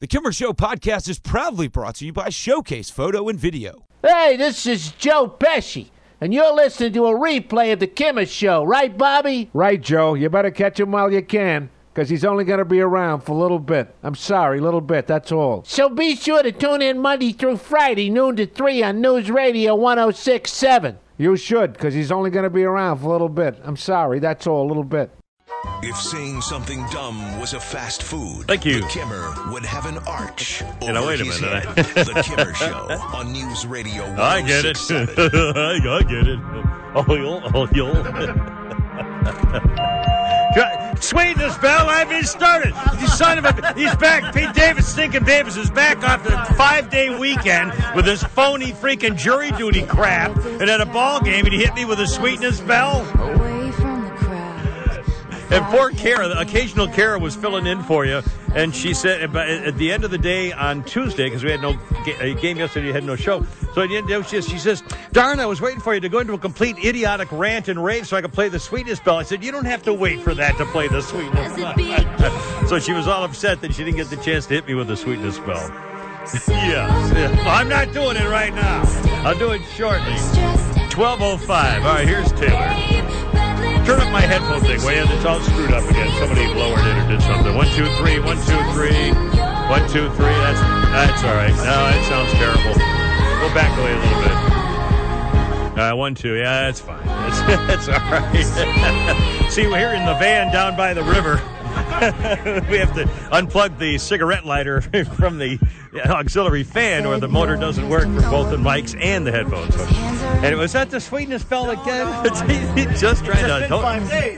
The Kimmer Show podcast is proudly brought to you by Showcase Photo and Video. Hey, this is Joe Pesci, and you're listening to a replay of The Kimmer Show, right, Bobby? Right, Joe. You better catch him while you can, because he's only going to be around for a little bit. I'm sorry, a little bit, that's all. So be sure to tune in Monday through Friday, noon to 3 on News Radio 1067. You should, because he's only going to be around for a little bit. I'm sorry, that's all, a little bit. If saying something dumb was a fast food, Thank you. the Kimmer would have an arch uh, over Now, wait a minute. head. the Kimmer Show on News Radio I get it. I, I get it. Oh, you'll, oh, you'll. Sweetness, Bell, I've been started. You son of a. He's back. Pete Davis, Stinking Davis, is back off the five day weekend with his phony freaking jury duty crap. And at a ball game, and he hit me with a sweetness bell. And poor Kara, the occasional Kara was filling in for you, and she said at the end of the day on Tuesday because we had no ga- game yesterday, we had no show. So at the end, of the day, she, she says, "Darn, I was waiting for you to go into a complete idiotic rant and rave so I could play the sweetness bell." I said, "You don't have to wait for that to play the sweetness." so she was all upset that she didn't get the chance to hit me with the sweetness bell. yes, yeah. Well, I'm not doing it right now. I'll do it shortly. 12:05. All right, here's Taylor. Turn up my headphone thing, way in. It's all screwed up again. Somebody lowered it or did something. One, two, three. One, two, three. One, two, three. That's that's all right. No, it sounds terrible. Go back away a little bit. Uh, one, two. Yeah, that's fine. That's, that's all right. See, we're here in the van down by the river. we have to unplug the cigarette lighter from the auxiliary fan, or the motor doesn't work for both the mics and the headphones. And was that the sweetness bell again? Just trying to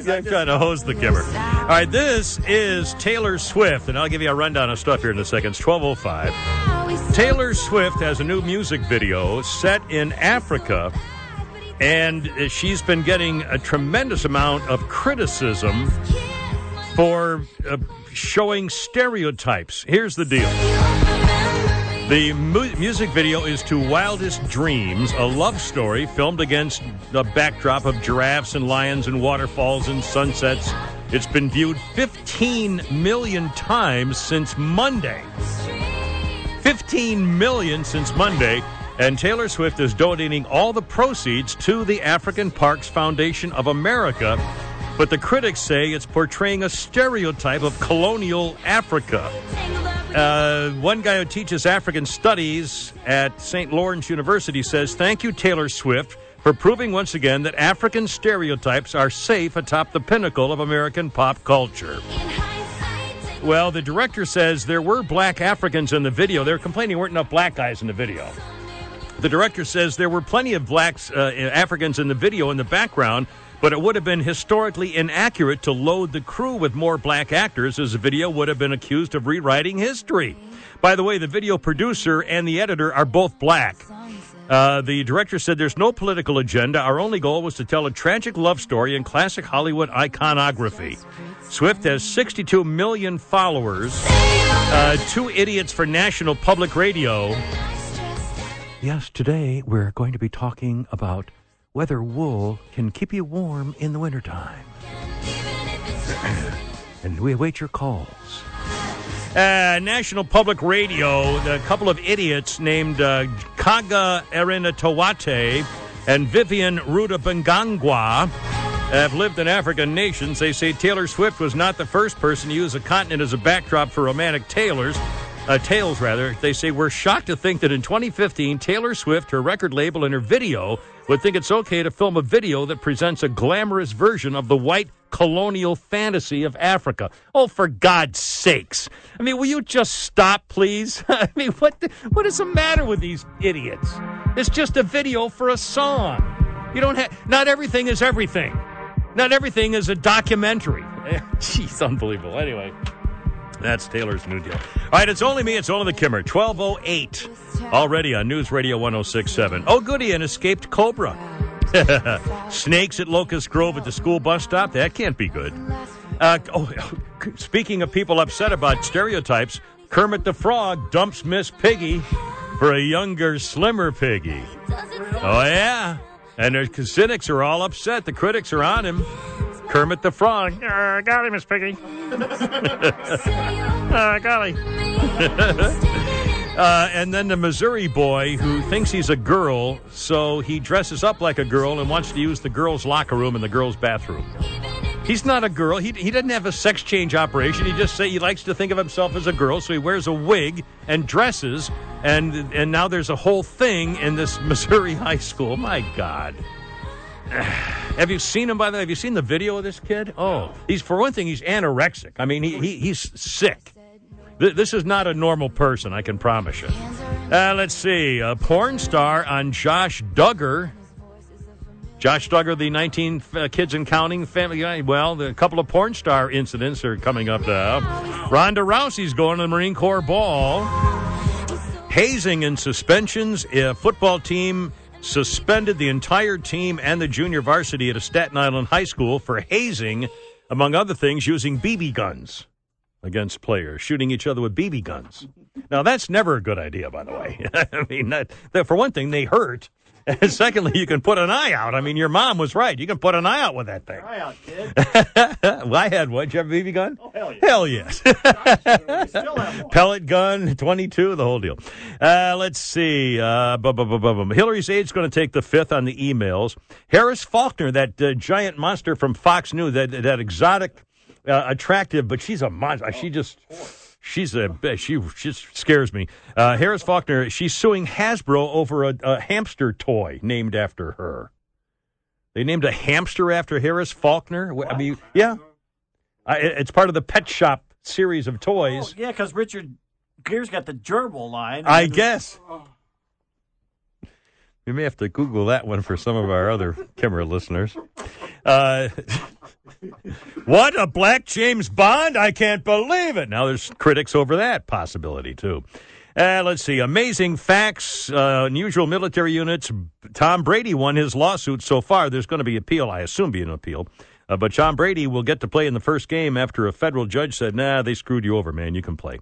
yeah, I'm trying to hose the kimmer. All right, this is Taylor Swift, and I'll give you a rundown of stuff here in a second. It's 12:05. Taylor Swift has a new music video set in Africa, and she's been getting a tremendous amount of criticism for uh, showing stereotypes. Here's the deal. The mu- music video is to Wildest Dreams, a love story filmed against the backdrop of giraffes and lions and waterfalls and sunsets. It's been viewed 15 million times since Monday. 15 million since Monday, and Taylor Swift is donating all the proceeds to the African Parks Foundation of America. But the critics say it's portraying a stereotype of colonial Africa. Uh, one guy who teaches African studies at St. Lawrence University says, Thank you, Taylor Swift, for proving once again that African stereotypes are safe atop the pinnacle of American pop culture. Well, the director says there were black Africans in the video. They're complaining there weren't enough black guys in the video. The director says there were plenty of blacks, uh, Africans in the video in the background, but it would have been historically inaccurate to load the crew with more black actors, as the video would have been accused of rewriting history. By the way, the video producer and the editor are both black. Uh, the director said there's no political agenda. Our only goal was to tell a tragic love story in classic Hollywood iconography. Swift has 62 million followers, uh, two idiots for National Public Radio. Yes, today we're going to be talking about whether wool can keep you warm in the wintertime. and we await your calls. Uh, National Public Radio, a couple of idiots named uh, Kaga Erinatawate and Vivian Rudabangangwa have lived in African nations. They say Taylor Swift was not the first person to use a continent as a backdrop for romantic tales. Uh, tales, rather. They say we're shocked to think that in 2015, Taylor Swift, her record label, and her video would think it's okay to film a video that presents a glamorous version of the white colonial fantasy of Africa. Oh, for God's sakes! I mean, will you just stop, please? I mean, what the, what is the matter with these idiots? It's just a video for a song. You don't have. Not everything is everything. Not everything is a documentary. Jeez, unbelievable. Anyway. That's Taylor's new deal. All right, it's only me. It's only the Kimmer. 1208 already on News Radio 1067. Oh, goody, an escaped cobra. Snakes at Locust Grove at the school bus stop. That can't be good. Uh, oh, speaking of people upset about stereotypes, Kermit the Frog dumps Miss Piggy for a younger, slimmer Piggy. Oh, yeah. And the cynics are all upset. The critics are on him. Kermit the Frog. Uh, got him, Miss Piggy. uh, golly. uh, and then the Missouri boy who thinks he's a girl, so he dresses up like a girl and wants to use the girls' locker room and the girls' bathroom. He's not a girl. He, he doesn't have a sex change operation. He just say he likes to think of himself as a girl, so he wears a wig and dresses, and and now there's a whole thing in this Missouri high school. My God. Have you seen him by the way? Have you seen the video of this kid? Oh, he's for one thing, he's anorexic. I mean, he, he he's sick. Th- This is not a normal person, I can promise you. Uh, let's see. A porn star on Josh Duggar. Josh Duggar, the 19 uh, kids and counting family. Well, a couple of porn star incidents are coming up now. Ronda Rousey's going to the Marine Corps ball. Hazing and suspensions. A football team suspended the entire team and the junior varsity at a Staten Island high school for hazing, among other things, using BB guns against players, shooting each other with BB guns. Now, that's never a good idea, by the way. I mean, that, that, for one thing, they hurt. And secondly, you can put an eye out. I mean, your mom was right. You can put an eye out with that thing. Eye out, kid. well, I had one. Did you have a BB gun? Oh, hell yeah. Hell yes. We still have one. Pellet gun, 22, the whole deal. Uh, let's see. Uh, bu- bu- bu- bu- bu- Hillary's aide's going to take the fifth on the emails. Harris Faulkner, that uh, giant monster from Fox News, that, that exotic, uh, attractive, but she's a monster. She just. She's a she just scares me. Uh, Harris Faulkner, she's suing Hasbro over a, a hamster toy named after her. They named a hamster after Harris Faulkner. I mean, yeah, I, it's part of the Pet Shop series of Oh, toys. yeah, because Richard Gere's got the gerbil line. I guess. We may have to Google that one for some of our other camera listeners. Uh, what a black James Bond! I can't believe it. Now there's critics over that possibility too. Uh, let's see. Amazing facts. Uh, unusual military units. Tom Brady won his lawsuit so far. There's going to be appeal. I assume be an appeal. Uh, but Tom Brady will get to play in the first game after a federal judge said, "Nah, they screwed you over, man. You can play."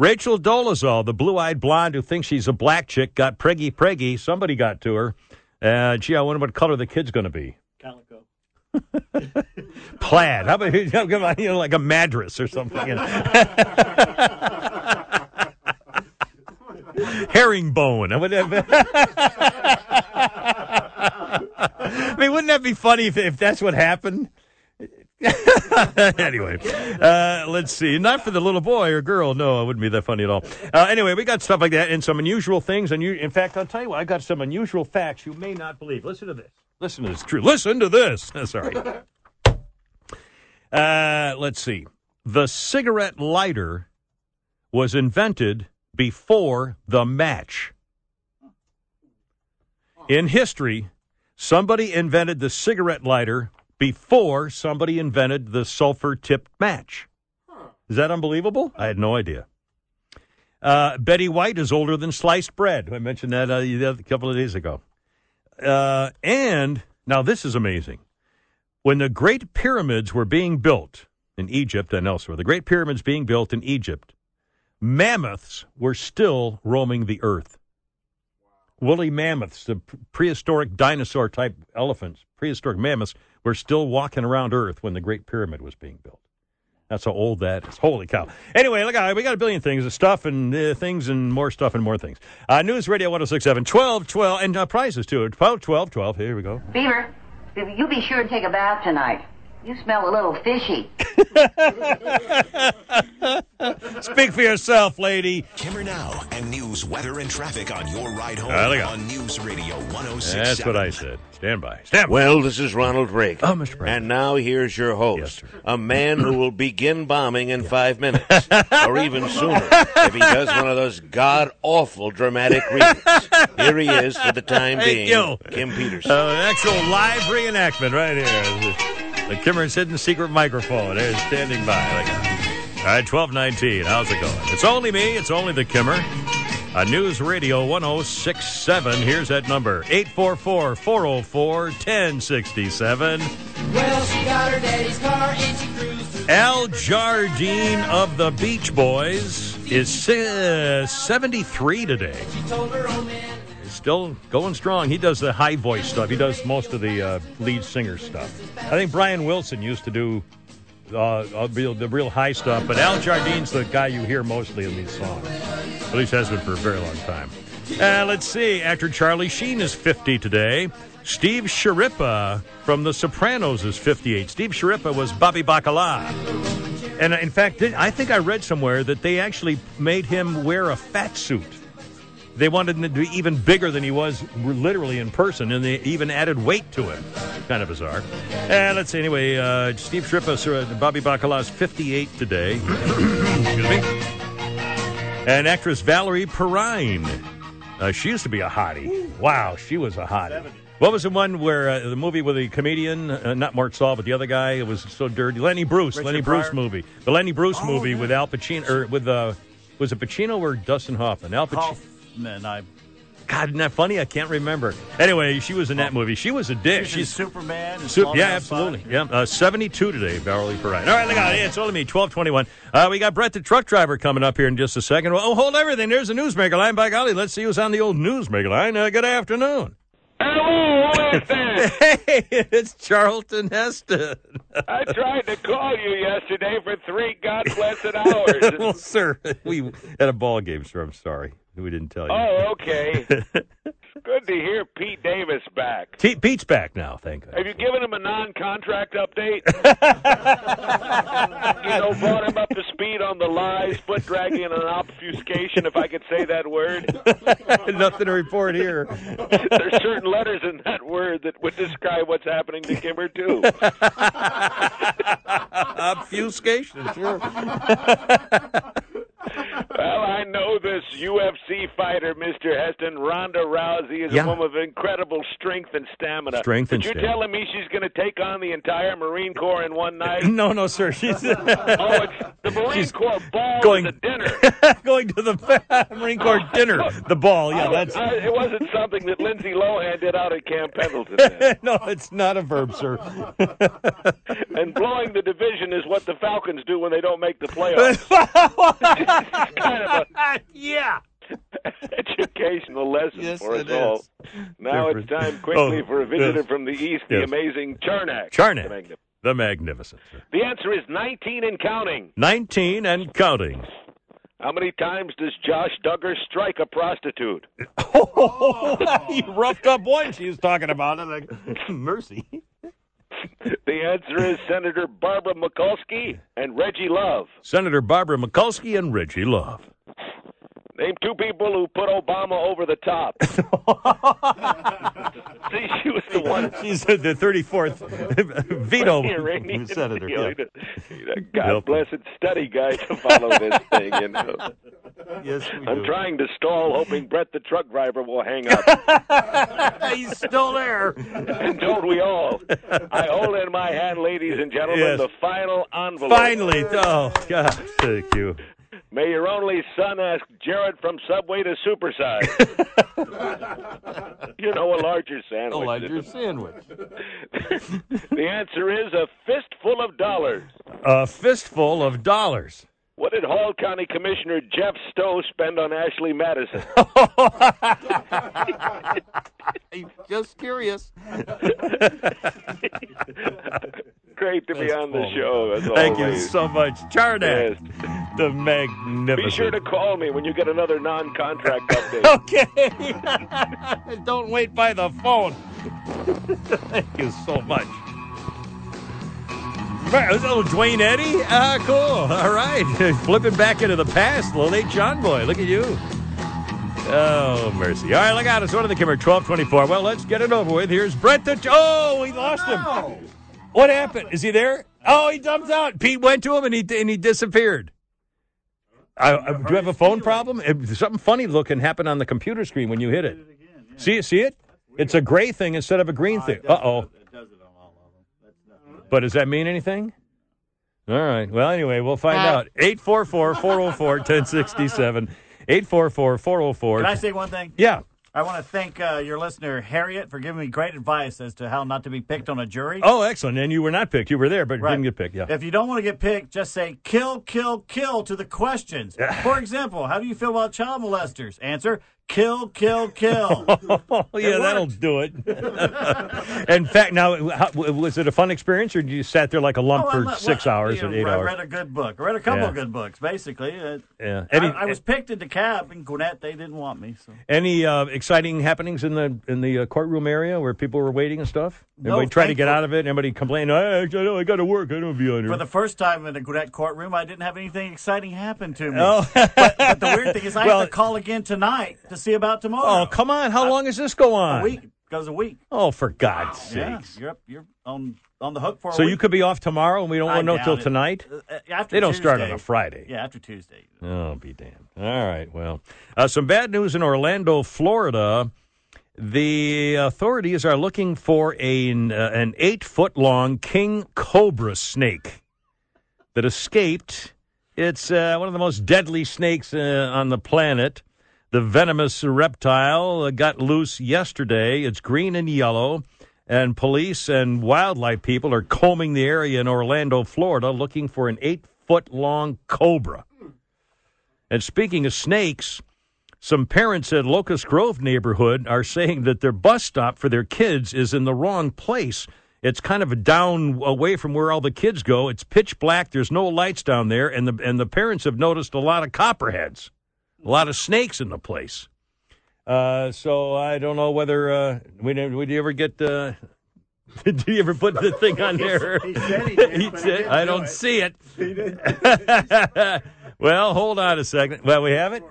Rachel Dolezal, the blue-eyed blonde who thinks she's a black chick, got preggy preggy. Somebody got to her. Uh, gee, I wonder what color the kid's going to be. Calico. Plaid. How about you know, like a madras or something? Herringbone. I mean, wouldn't that be funny if, if that's what happened? anyway, uh, let's see. Not for the little boy or girl. No, it wouldn't be that funny at all. Uh, anyway, we got stuff like that and some unusual things. And you, in fact, I'll tell you what. I got some unusual facts you may not believe. Listen to this. Listen to this. True. Listen to this. Sorry. Uh, let's see. The cigarette lighter was invented before the match. In history, somebody invented the cigarette lighter before somebody invented the sulfur tipped match. Is that unbelievable? I had no idea. Uh, Betty White is older than sliced bread. I mentioned that uh, a couple of days ago. Uh, and now this is amazing. When the Great Pyramids were being built in Egypt and elsewhere, the Great Pyramids being built in Egypt, mammoths were still roaming the earth. Woolly mammoths, the prehistoric dinosaur type elephants, prehistoric mammoths, were still walking around Earth when the Great Pyramid was being built. That's how old that is. Holy cow. Anyway, look, uh, we got a billion things, uh, stuff and uh, things and more stuff and more things. Uh, News Radio 1067, 12, 12, and uh, prizes too. 12, 12, 12. Here we go. Beaver, you be sure to take a bath tonight. You smell a little fishy. Speak for yourself, lady. Kimmer now and news, weather, and traffic on your ride home Ah, look out. on News Radio 1067. That's what I said. Stand by. Stand by. Well, this is Ronald Reagan. Oh, Mr. President. And now here's your host, Yes, sir. a man who will begin bombing in five minutes, or even sooner, if he does one of those god awful dramatic readings. Here he is for the time Thank being, you. Kim Peterson. Uh, an actual live reenactment right here. The Kimmer's hidden secret microphone is standing by. Look at it. All right, 1219. How's it going? It's only me. It's only the Kimmer. A News Radio 1067. Here's that number 844 404 1067. Well, she got her daddy's car and she cruised Al Jardine of the Beach Boys is uh, 73 today. She told her old man. Still going strong. He does the high voice stuff. He does most of the uh, lead singer stuff. I think Brian Wilson used to do uh, the real high stuff, but Al Jardine's the guy you hear mostly in these songs. At least has been for a very long time. Uh, let's see. Actor Charlie Sheen is 50 today. Steve Schirripa from The Sopranos is 58. Steve Schirripa was Bobby Bacala. And uh, in fact, I think I read somewhere that they actually made him wear a fat suit. They wanted him to be even bigger than he was literally in person, and they even added weight to him. Kind of bizarre. And let's see. Anyway, uh, Steve Schirripa, uh, Bobby Bacala is 58 today. Excuse me. And actress Valerie Perrine. Uh, she used to be a hottie. Wow, she was a hottie. What was the one where uh, the movie with the comedian, uh, not Mort Sahl, but the other guy? It was so dirty. Lenny Bruce, Richard Lenny Bruce movie, the Lenny Bruce movie with Al Pacino, or with uh, was it Pacino or Dustin Hoffman? Al Pacino. Hoffman, I. God, isn't that funny? I can't remember. Anyway, she was in that movie. She was a dick. She's She's Superman. and yeah, Five. absolutely. Yeah, uh, 72 today, Valerie Perrine. All right, look out. It's only me, 1221. Uh, we got Brett the truck driver coming up here in just a second. Well, oh, hold everything. There's a newsmaker line. By golly, let's see who's on the old newsmaker line. Uh, good afternoon. Hello, who is this? Hey, it's Charlton Heston. I tried to call you yesterday for three God blessed hours. well, sir, we had a ball game, sir. I'm sorry. We didn't tell you. Oh, okay. Good to hear Pete Davis back. T- Pete's back now, thank God. Have you given him a non-contract update? you know, brought him up to speed on the lies, foot dragging, and obfuscation, if I could say that word. Nothing to report here. There's certain letters in that word that would describe what's happening to Kimmer, too. Obfuscation, sure. Well, know this UFC fighter, Mr. Heston. Ronda Rousey is Yeah. a woman of incredible strength and stamina. Strength and you're telling me she's going to take on the entire Marine Corps in one night? No, no, sir. She's oh, it's the Marine She's Corps ball going- a dinner. going to the Marine Corps dinner. The ball, yeah, I- that's. I- it wasn't something that Lindsay Lohan did out at Camp Pendleton. no, it's not a verb, sir. and blowing the division is what the Falcons do when they don't make the playoffs. kind of a yeah. educational lesson Yes, for us it all. Now it's time quickly Oh, for a visitor yes. from the east, the Yes. amazing Charnak. Charnak. The magnificent. The magnificent. sir. The answer is 19 and counting. 19 and counting. How many times does Josh Duggar strike a prostitute? Oh, you roughed up one she was talking about it. Like, mercy. The answer is Senator Barbara Mikulski and Reggie Love. Senator Barbara Mikulski and Reggie Love. Name two people who put Obama over the top. See, she was the one. She's the 34th veto Iranian senator. deal. yeah. He's a God Yep. blessed study guy to follow this thing. You know. Yes, we I'm do. trying to stall, hoping Brett the truck driver will hang up. He's still there. and don't we all? I hold in my hand, ladies and gentlemen, Yes. the final envelope. Finally. Oh, God. Thank you. May your only son ask Jared from Subway to supersize. you know, a larger sandwich. A larger sandwich. the answer is a fistful of dollars. A fistful of dollars. What did Hall County Commissioner Jeff Stowe spend on Ashley Madison? Just curious. Great to be on the show. As Thank you so much. Charnak, Yes. the magnificent. Be sure to call me when you get another non-contract update. Okay. Don't wait by the phone. Thank you so much. Right, was that little Duane Eddy? Ah, cool. All right. Flipping back into the past. Little Nate John Boy. Look at you. Oh, mercy. All right, look out. It's one of the Kimmer, 1224. Well, let's get it over with. Here's Brett the... Oh, we lost him. What happened? Is he there? Oh, he dumped out. Pete went to him and he, and he disappeared. I, I, do you have a phone problem? It- something funny looking happened on the computer screen when you hit it. See it? See it? It's a gray thing instead of a green thing. Uh oh. But does that mean anything? All right. Well, anyway, we'll find out. 844 404 1067. 844 404. Can I say one thing? Yeah. I want to thank uh, your listener, Harriet, for giving me great advice as to how not to be picked on a jury. Oh, excellent. And you were not picked. You were there, but Right. didn't get picked. Yeah. If you don't want to get picked, just say kill, kill, kill to the questions. For example, how do you feel about child molesters? Answer kill, kill, kill. Oh, yeah, that'll do it. In fact, now, how, was it a fun experience, or did you sat there like a lump Oh, for I- six well, hours you or eight I hours? read a good book. I read a couple Yeah. of good books, basically. Uh, Yeah. I, Any, I was picked in the cab in Gwinnett. They didn't want me. So. any uh, exciting happenings in the in the uh, courtroom area where people were waiting and stuff? No, Anybody try to get out of it? Anybody complain? I, I, know I got to work. I don't be on here. For the first time in a Gwinnett courtroom, I didn't have anything exciting happen to me. Oh. but, but the weird thing is, I Well- have to call again tonight to see about tomorrow. oh, come on! How long does this go on? A week goes a week. Oh, for God's Yeah, sakes! you're you're on on the hook for. a So week. you could be off tomorrow, and we don't I want to know till it. tonight. Uh, after They don't start on a Friday. Yeah, after Tuesday. Oh, be damned. All right. Well, uh, some bad news in Orlando, Florida. The authorities are looking for a, uh, an eight foot long king cobra snake that escaped. It's uh, one of the most deadly snakes uh, on the planet. The venomous reptile got loose yesterday. It's green and yellow, and police and wildlife people are combing the area in Orlando, Florida, looking for an eight foot long cobra. And speaking of snakes, some parents at Locust Grove neighborhood are saying that their bus stop for their kids is in the wrong place. It's kind of down away from where all the kids go. It's pitch black. There's no lights down there, and the and the parents have noticed a lot of copperheads, a lot of snakes in the place. Uh, so I don't know whether uh, we Did you ever get. Uh, did you ever put the thing on there? He said he did, He said- didn't I do don't it. see it. well, hold on a second. Well, we have it.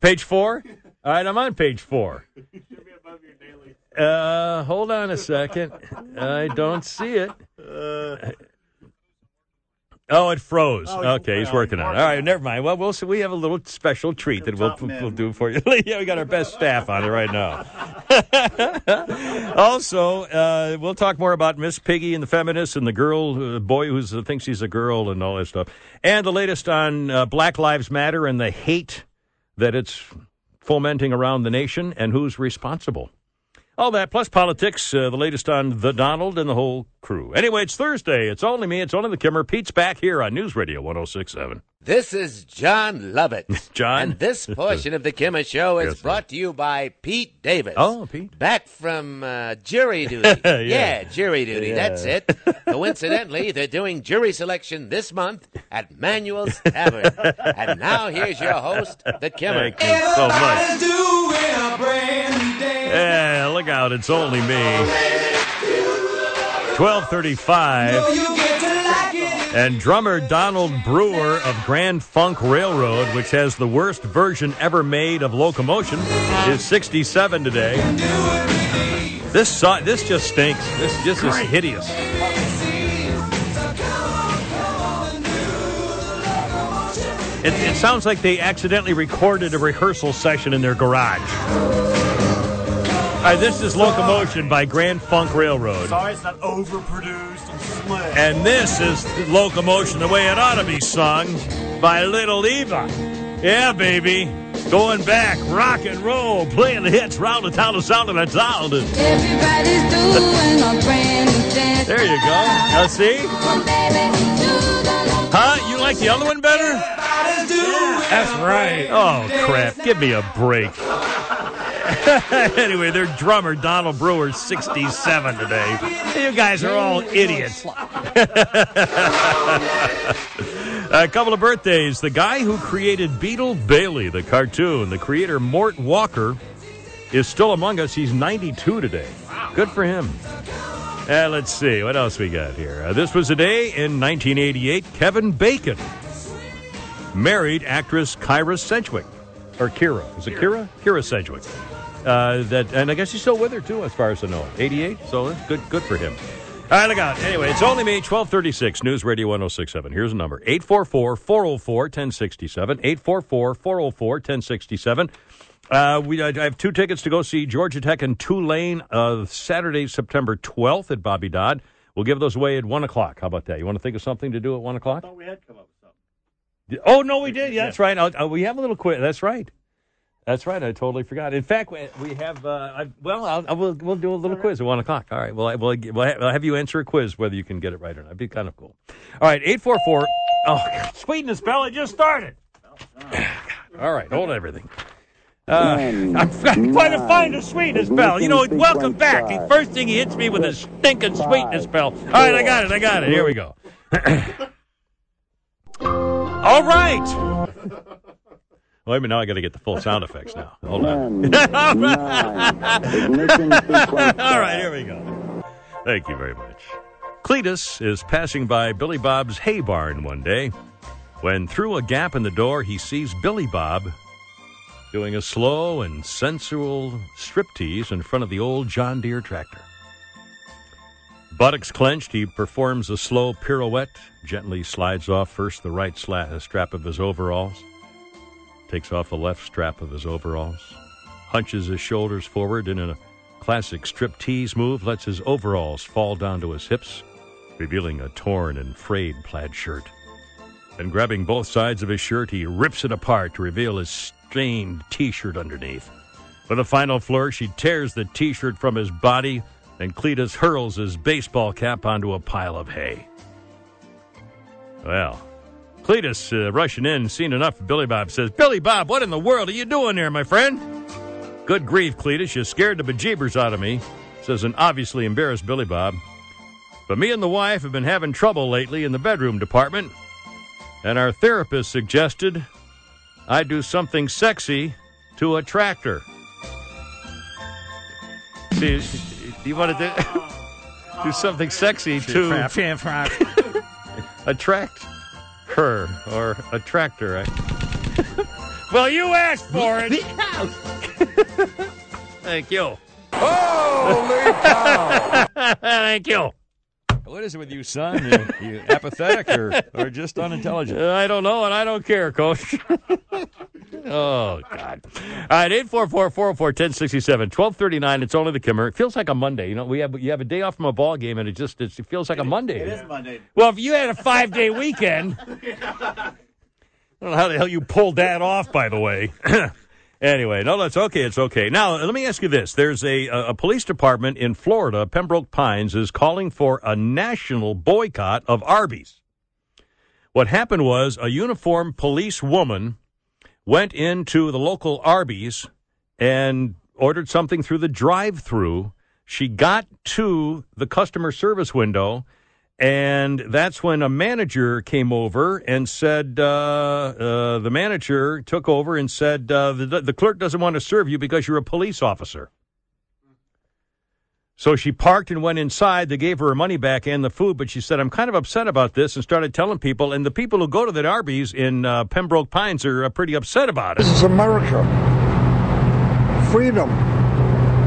Page four. All right, I'm on page four. Uh, hold on a second. I don't see it. Oh, it froze. Oh, okay, he's working on it. All right, never mind. Well, we'll see. We have a little special treat that we'll, we'll do for you. yeah, we got our best staff on it right now. also, uh, we'll talk more about Miss Piggy and the feminists and the girl, uh, boy who thinks he's a girl and all that stuff. And the latest on uh, Black Lives Matter and the hate that it's fomenting around the nation and who's responsible. All that, plus politics, uh, the latest on The Donald and the whole crew. Anyway, it's Thursday. It's only me. It's only the Kimmer. Pete's back here on News Radio 1067. This is John Lovett. John? And this portion of the Kimmer Show is Yes, sir. brought to you by Pete Davis. Oh, Pete. Back from uh, jury duty. Yeah. jury duty. Yeah. That's it. Coincidentally, they're doing jury selection this month at Manuel's Tavern. and now here's your host, the Kimmer. Thank you so much. Yeah, look out. It's only me. 1235. And drummer Donald Brewer of Grand Funk Railroad, which has the worst version ever made of Locomotion, is 67 today. This so- this just stinks. This just is hideous. It, it sounds like they accidentally recorded a rehearsal session in their garage. All right, this is Locomotion by Grand Funk Railroad. Sorry, it's not overproduced and slick. And this is Locomotion the way it ought to be sung by Little Eva. Yeah, baby. Going back, rock and roll, playing the hits, round the town, the sound of the sound. Everybody's doing a brand new dance. There you go. Now see? Huh? You like the other one better? That's right. Oh, crap. Give me a break. anyway, their drummer, Donald Brewer, 67 today. You guys are all idiots. A couple of birthdays. The guy who created Beetle Bailey, the cartoon, the creator Mort Walker, is still among us. He's 92 today. Good for him. Uh, let's see. What else we got here? Uh, this was a day in 1988. Kevin Bacon married actress Kyra Sedgwick. Or Kira. Is it Kira? Kira Sedgwick. Uh, that, and I guess he's still with her, too, as far as I know. 88? So good, good for him. All right, look out. Anyway, it's only me, 1236, News Radio 1067. Here's the number 844 404 1067. 844 404 1067. Uh, we, I have two tickets to go see Georgia Tech and Tulane uh, Saturday, September 12th at Bobby Dodd. We'll give those away at 1 o'clock. How about that? You want to think of something to do at 1 o'clock? we had come up with something. Oh, no, we did. Yeah, that's right. I'll, uh, we have a little quiz. That's right. That's right. I totally forgot. In fact, we we have. Uh, I, well, I'll, I will. We'll do a little quiz at one o'clock. All right. Well, I, we'll, we'll I'll have you answer a quiz whether you can get it right or not. It'd be kind of cool. All right. Eight four four. Oh, God, sweetness bell. It just started. All right. Hold everything. Uh, I'm, I'm trying to find a mm. sweetness bell. You know, mm. welcome back. The first thing he hits me with a stinking sweetness bell. All right, I got it. I got it. Here we go. All right. Wait a minute, now I got to get the full sound effects now. Hold on. All right, here we go. Thank you very much. Cletus is passing by Billy Bob's hay barn one day when, through a gap in the door, he sees Billy Bob doing a slow and sensual striptease in front of the old John Deere tractor. Buttocks clenched, he performs a slow pirouette, gently slides off first the right sla- strap of his overalls, takes off the left strap of his overalls, hunches his shoulders forward in a classic striptease move lets his overalls fall down to his hips, revealing a torn and frayed plaid shirt. Then grabbing both sides of his shirt, he rips it apart to reveal his stained t-shirt underneath. With a final flourish, he tears the t-shirt from his body, and Cletus hurls his baseball cap onto a pile of hay. Well, Cletus, uh, rushing in, seen enough of Billy Bob, says, Billy Bob, what in the world are you doing there, my friend? Good grief, Cletus, you scared the bejeebers out of me, says an obviously embarrassed Billy Bob. But me and the wife have been having trouble lately in the bedroom department, and our therapist suggested I do something sexy to attract her. See, you want to do, do something sexy to attract her or a tractor. I- well, you asked for it. Thank you. Holy cow! Thank you. What is it with you, son? You, you apathetic or, or just unintelligent? Uh, I don't know, and I don't care, Coach. oh, God. All right, 844-404-1067, 1239. It's only the Kimmer. It feels like a Monday. You know, we have you have a day off from a ball game, and it just it's, it feels like a Monday. It is Monday. Well, if you had a five-day weekend, I don't know how the hell you pulled that off, by the way. anyway, no, that's okay. It's okay. Now, let me ask you this. There's a, a police department in Florida, Pembroke Pines, is calling for a national boycott of Arby's. What happened was a uniformed police woman went into the local Arby's and ordered something through the drive through. She got to the customer service window, and that's when a manager came over and said, uh, uh, the manager took over and said, uh, the, the clerk doesn't want to serve you because you're a police officer. So she parked and went inside. They gave her her money back and the food, but she said, I'm kind of upset about this and started telling people. And the people who go to the Arby's in uh, Pembroke Pines are uh, pretty upset about it. This is America. Freedom.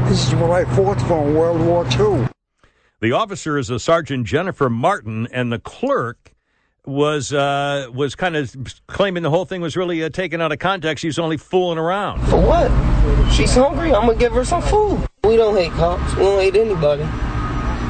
This is what I fought for in World War II. The officer is a Sergeant Jennifer Martin, and the clerk was uh, was kind of claiming the whole thing was really uh, taken out of context. She was only fooling around. For what? She's hungry. I'm gonna give her some food. We don't hate cops. We don't hate anybody.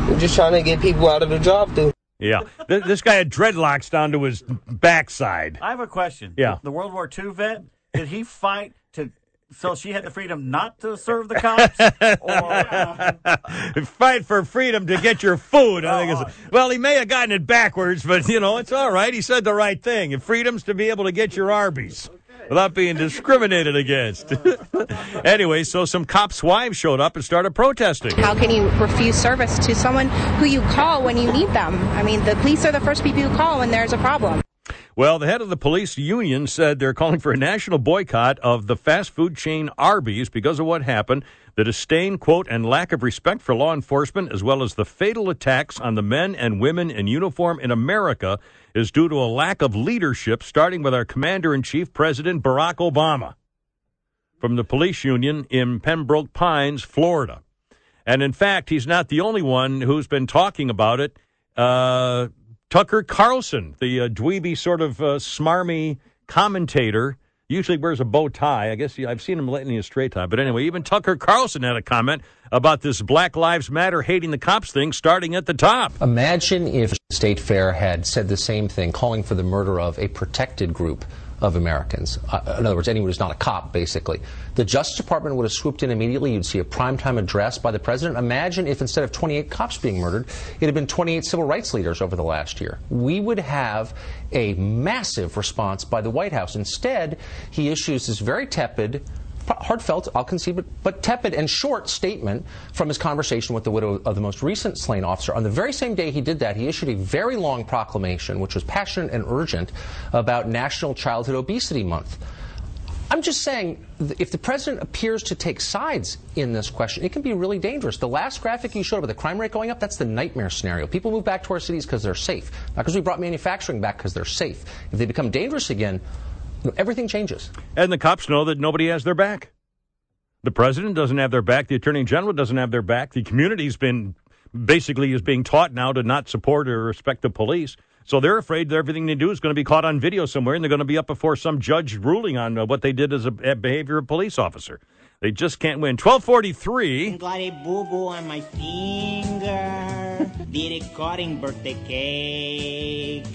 We're just trying to get people out of the drive-through. Yeah, this guy had dreadlocks down to his backside. I have a question. Yeah. The World War II vet, did he fight to so she had the freedom not to serve the cops? or, um, Fight for freedom to get your food. I think it's, uh, well, he may have gotten it backwards, but you know it's all right. He said the right thing. And freedom's to be able to get your Arby's without being discriminated against. anyway, so some cops' wives showed up and started protesting. How can you refuse service to someone who you call when you need them? I mean, the police are the first people you call when there's a problem. Well, the head of the police union said they're calling for a national boycott of the fast food chain Arby's because of what happened. The disdain, quote, and lack of respect for law enforcement, as well as the fatal attacks on the men and women in uniform in America, is due to a lack of leadership, starting with our commander in chief, President Barack Obama, from the police union in Pembroke Pines, Florida. And in fact, he's not the only one who's been talking about it. Uh, Tucker Carlson, the uh, dweeby sort of uh, smarmy commentator, Usually wears a bow tie. I guess he, I've seen him lately in a straight tie. But anyway, even Tucker Carlson had a comment about this Black Lives Matter hating the cops thing starting at the top. Imagine if State Fair had said the same thing, calling for the murder of a protected group of Americans. Uh, in other words, anyone who's not a cop, basically. The Justice Department would have swooped in immediately. You'd see a primetime address by the president. Imagine if instead of 28 cops being murdered, it had been 28 civil rights leaders over the last year. We would have a massive response by the White House. Instead, he issues this very tepid, heartfelt, I'll concede, but, but tepid and short statement from his conversation with the widow of the most recent slain officer. On the very same day he did that, he issued a very long proclamation, which was passionate and urgent, about National Childhood Obesity Month. I'm just saying, if the president appears to take sides in this question, it can be really dangerous. The last graphic you showed about the crime rate going up, that's the nightmare scenario. People move back to our cities because they're safe, not because we brought manufacturing back because they're safe. If they become dangerous again, everything changes. And the cops know that nobody has their back. The president doesn't have their back. The attorney general doesn't have their back. The community's been basically is being taught now to not support or respect the police. So they're afraid that everything they do is going to be caught on video somewhere, and they're going to be up before some judge ruling on uh, what they did as a, a behavior of a police officer. They just can't win. Twelve forty three. Got a boo boo on my finger. Did a cutting birthday cake.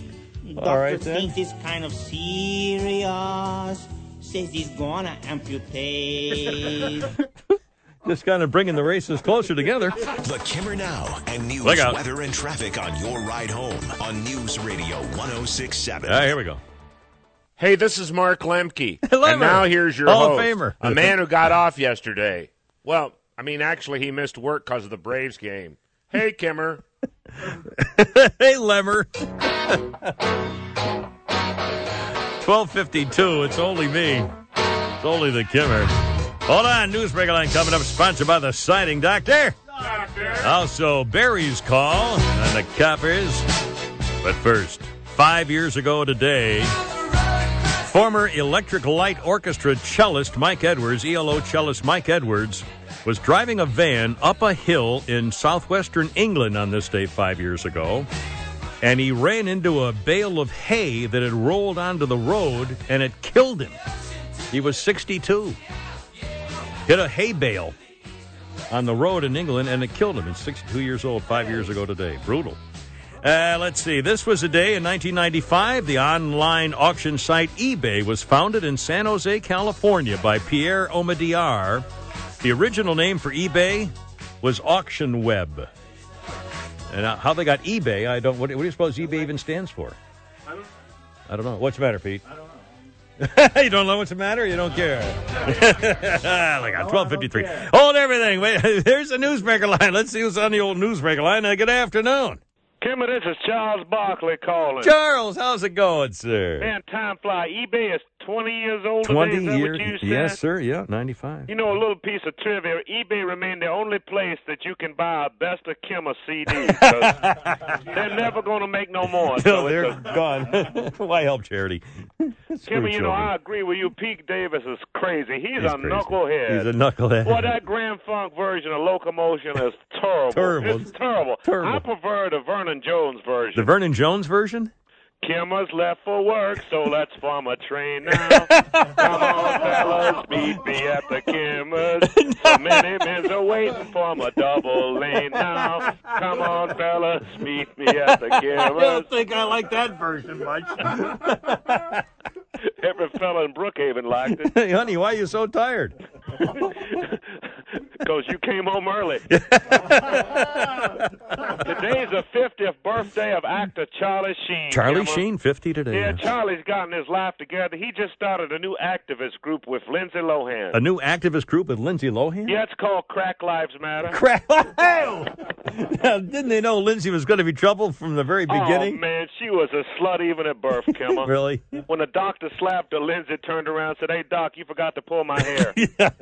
Doctor All right, then. it's kind of serious. Says he's gonna amputate. Just kind of bringing the races closer together. The Kimmer Now and news, Look out. weather, and traffic on your ride home on News Radio 1067. Ah, here we go. Hey, this is Mark Lemke. Lemmer. And now here's your Hall of host, Famer. a man who got off yesterday. Well, I mean, actually, he missed work because of the Braves game. Hey, Kimmer. hey, Lemmer. 1252. It's only me. It's only the Kimmer. Hold on. Newsbreaker line coming up, sponsored by the Siding Doctor. Also, Barry's call and the Coppers. But first, five years ago today, former Electric Light Orchestra cellist Mike Edwards, ELO cellist Mike Edwards, was driving a van up a hill in southwestern England on this day five years ago. And he ran into a bale of hay that had rolled onto the road and it killed him. He was 62. Hit a hay bale on the road in England and it killed him. He's 62 years old, five years ago today. Brutal. Uh, let's see. This was a day in 1995. The online auction site eBay was founded in San Jose, California by Pierre Omidyar. The original name for eBay was Auction Web. And uh, how they got eBay, I don't. What, what do you suppose eBay even stands for? I don't know. What's the matter, Pete? I don't know. you don't know what's the matter? You don't care. like on 1253. Hold everything. Wait, there's a newsbreaker line. Let's see who's on the old newsbreaker line. Uh, good afternoon. Kimmer, this is Charles Barkley calling. Charles, how's it going, sir? Man, time fly. eBay is 20 years old 20 today. Is that years. Yes, sir. Yeah, 95. You know, a little piece of trivia. eBay remained the only place that you can buy a Best of Kimmer CD. they're never going to make no more. No, So they're a- gone. Why help charity? Kimmer, you know. I agree with you. Pete Davis is crazy. He's, He's a crazy. knucklehead. He's a knucklehead. Well, that Grand Funk version of Locomotion is terrible. Terrible. It's terrible. Terrible. I prefer the Vernon Jones version. The Vernon Jones version? Kimmer's left for work, so let's form a train now. Come on, fellas, meet me at the Kimmer's. So many men are waiting for a double lane now. Come on, fellas, meet me at the I don't think I like that version much. Every fella in Brookhaven liked it. hey, honey, why are you so tired? Because you came home early. Today's the 50th birthday of actor Charlie Sheen. Charlie. Sheen, 50 today. Yeah, Charlie's gotten his life together. He just started a new activist group with Lindsay Lohan. A new activist group with Lindsay Lohan? Yeah, it's called Crack Lives Matter. Crack. Now, didn't they know Lindsay was going to be trouble from the very beginning? Oh man, she was a slut even at birth, Kimmer. Really? When the doctor slapped her, Lindsay turned around and said, "Hey, doc, you forgot to pull my hair."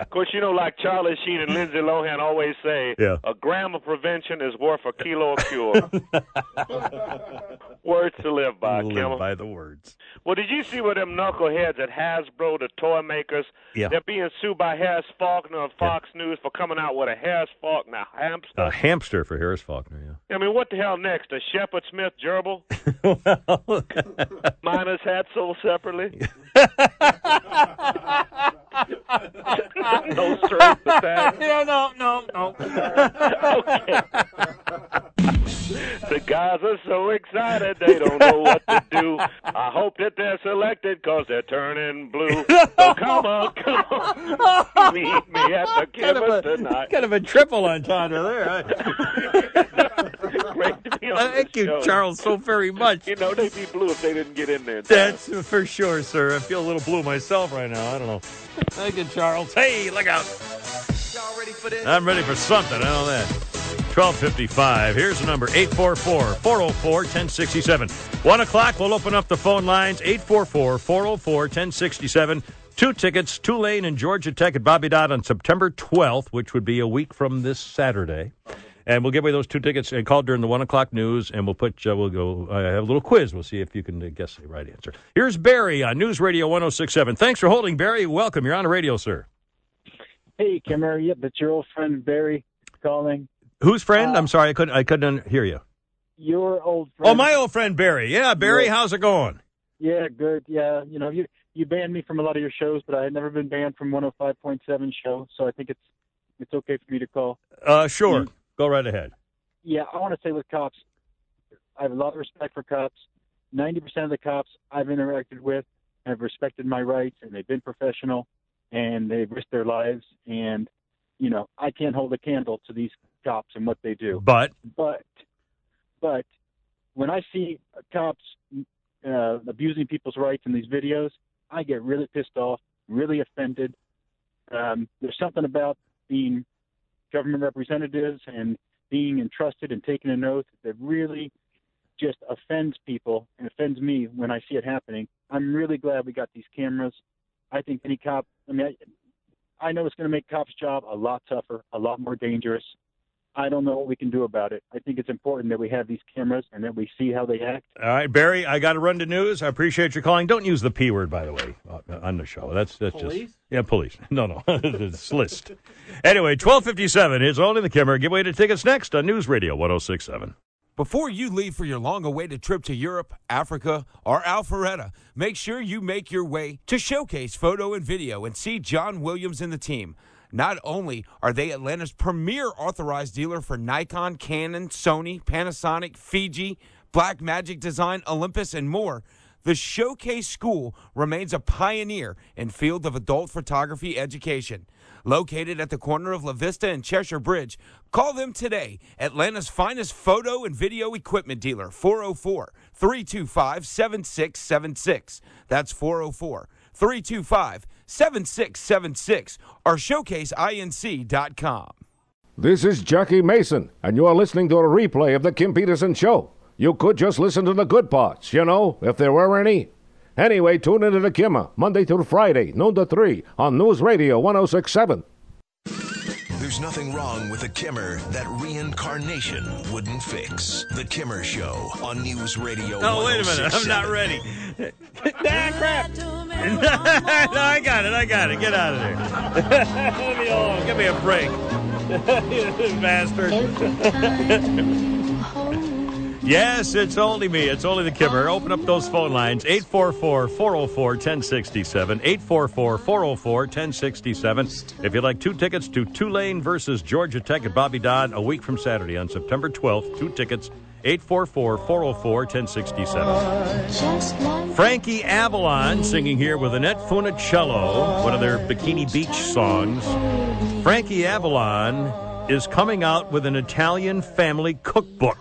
Of course, you know, like Charlie Sheen and Lindsay Lohan always say, Yeah. a gram of prevention is worth a kilo of cure. words to live by, Live Kimmel. by the words. Well, did you see where them knuckleheads at Hasbro, the toy makers, Yeah. they're being sued by Harris Faulkner of Fox News for coming out with a Harris Faulkner hamster? A hamster for Harris Faulkner, yeah. I mean, what the hell next? A Shepard Smith gerbil? Minus hat sold separately? no strings attached? no, no, no, no. okay. The guys are so excited they don't know what to do. I hope that they're selected because they're turning blue. So come on, come on. Meet me at the Kind of a- tonight. Kind of a triple entendre there. Great to on Thank the you, show. Charles, so very much. You know, they'd be blue if they didn't get in there. in time. That's for sure, sir. I feel a little blue myself right now. I don't know. Thank you, Charles. Hey, look out. I'm ready for something. I know that. 1255. Here's the number 844 404 1067. 1 o'clock, we'll open up the phone lines 844 404 1067. Two tickets, Tulane and Georgia Tech at Bobby Dodd on September 12th, which would be a week from this Saturday. And we'll give away those two tickets and call during the 1 o'clock news, and we'll put, uh, we'll go, uh, have a little quiz. We'll see if you can uh, guess the right answer. Here's Barry on News Radio 1067. Thanks for holding, Barry. Welcome. You're on the radio, sir. Hey, Kimmer. Yep, it's your old friend Barry calling. Whose friend? Uh, I'm sorry, I couldn't. I couldn't hear you. Your old friend. Oh, my old friend Barry. Yeah, Barry. Yeah. How's it going? Yeah, good. Yeah, you know, you you banned me from a lot of your shows, but I had never been banned from 105.7 show, so I think it's it's okay for me to call. Uh, sure. Go right ahead. Yeah, I want to say with cops, I have a lot of respect for cops. 90% of the cops I've interacted with have respected my rights, and they've been professional, and they've risked their lives. And you know, I can't hold a candle to these cops and what they do. But but but when I see cops uh, abusing people's rights in these videos, I get really pissed off, really offended. Um, there's something about being government representatives and being entrusted and taking an oath that really just offends people and offends me when I see it happening. I'm really glad we got these cameras. I think any cop, I mean, I, I know it's going to make cops' job a lot tougher, a lot more dangerous. I don't know what we can do about it. I think it's important that we have these cameras and that we see how they act. All right, Barry. I got to run to news. I appreciate your calling. Don't use the p word, by the way, uh, on the show. That's that's Police? just yeah, police. No, no, it's list. Anyway, twelve fifty seven. It's only the camera. Give away the tickets next on News Radio one zero six seven. Before you leave for your long awaited trip to Europe, Africa, or Alpharetta, make sure you make your way to Showcase Photo and Video and see John Williams and the team. Not only are they Atlanta's premier authorized dealer for Nikon, Canon, Sony, Panasonic, Fuji, Blackmagic Design, Olympus, and more, the Showcase School remains a pioneer in field of adult photography education. Located at the corner of La Vista and Cheshire Bridge, call them today. Atlanta's finest photo and video equipment dealer, 404 325 7676. That's 404 325 7676 or showcaseinc.com. This is Jackie Mason, and you are listening to a replay of The Kim Peterson Show. You could just listen to the good parts, you know, if there were any. Anyway, tune into The Kimmer, Monday through Friday, noon to 3, on News Radio 1067. There's nothing wrong with a Kimmer that reincarnation wouldn't fix. The Kimmer Show on News Radio. Oh, wait a minute. I'm not ready. ah, crap. no, I got it. I got it. Get out of there. Leave me alone. Give me a break. Bastard. Yes, it's only me. It's only the Kimmer. Open up those phone lines 844 404 1067. 844 404 1067. If you'd like two tickets to Tulane versus Georgia Tech at Bobby Dodd a week from Saturday on September 12th, two tickets. 844 404 1067. Frankie Avalon singing here with Annette Funicello, one of their Bikini Beach songs. Frankie Avalon is coming out with an Italian family cookbook.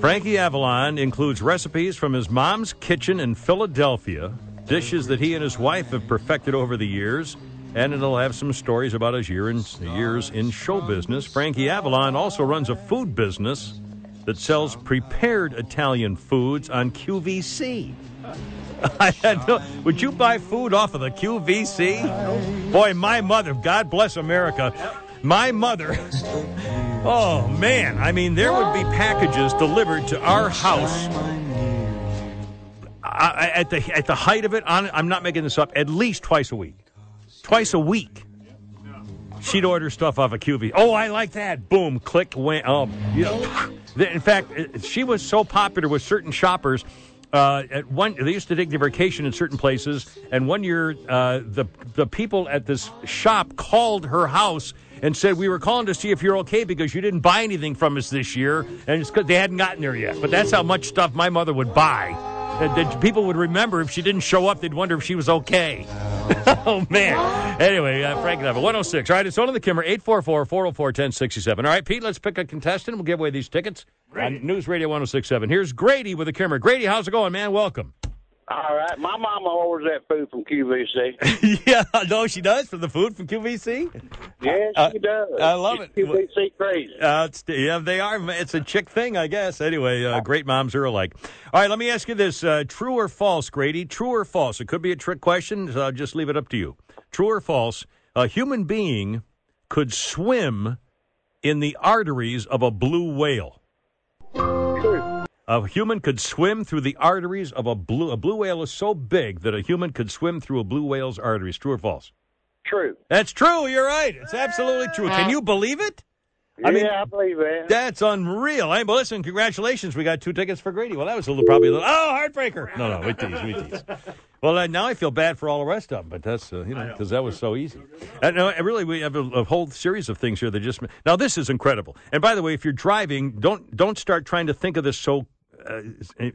Frankie Avalon includes recipes from his mom's kitchen in Philadelphia, dishes that he and his wife have perfected over the years, and it'll have some stories about his year in, years in show business. Frankie Avalon also runs a food business that sells prepared Italian foods on QVC. I had no, would you buy food off of the QVC? Boy, my mother, God bless America, my mother. Oh man, I mean, there would be packages delivered to our house I, I- at the at the height of it. On, I'm not making this up. At least twice a week, twice a week. She'd order stuff off of QV. Oh, I like that. Boom, click, went. Oh, you know. In fact, uh, she was so popular with certain shoppers. Uh, at one, they used to take their vacation in certain places, and one year, uh, the the people at this shop called her house and said, "We were calling to see if you're okay because you didn't buy anything from us this year, and it's because they hadn't gotten there yet." But that's how much stuff my mother would buy. That, that people would remember if she didn't show up, they'd wonder if she was okay. oh, man. Anyway, uh, Frank Neville, 106. All right, it's on the Kimmer, 844 404 1067. All right, Pete, let's pick a contestant. We'll give away these tickets on News Radio 1067. Here's Grady with the Kimmer. Grady, how's it going, man? Welcome. All right. My mama orders that food from QVC. yeah, no, she does for the food from QVC. yes, Uh, she does. I love it. QVC crazy. Uh, it's, yeah, they are. It's a chick thing, I guess. Anyway, uh, great moms are alike. All right, let me ask you this: uh, True or false, Grady? True or false? It could be a trick question. So I'll just leave it up to you. True or false? A human being could swim in the arteries of a blue whale. A human could swim through the arteries of a blue. A blue whale is so big that a human could swim through a blue whale's arteries. True or false? True. That's true. You're right. It's absolutely true. Can you believe it? I mean, yeah, I believe that. That's unreal. Hey, well, listen, congratulations. We got two tickets for Grady. Well, that was a little, probably a little, oh, heartbreaker. No, no, we tease, we tease. Well, uh, now I feel bad for all the rest of them, but that's, uh, you know, because that was so easy. Uh, no, uh, really, we have a, a whole series of things here that just, now this is incredible. And by the way, if you're driving, don't, don't start trying to think of this so uh, Uh, uh,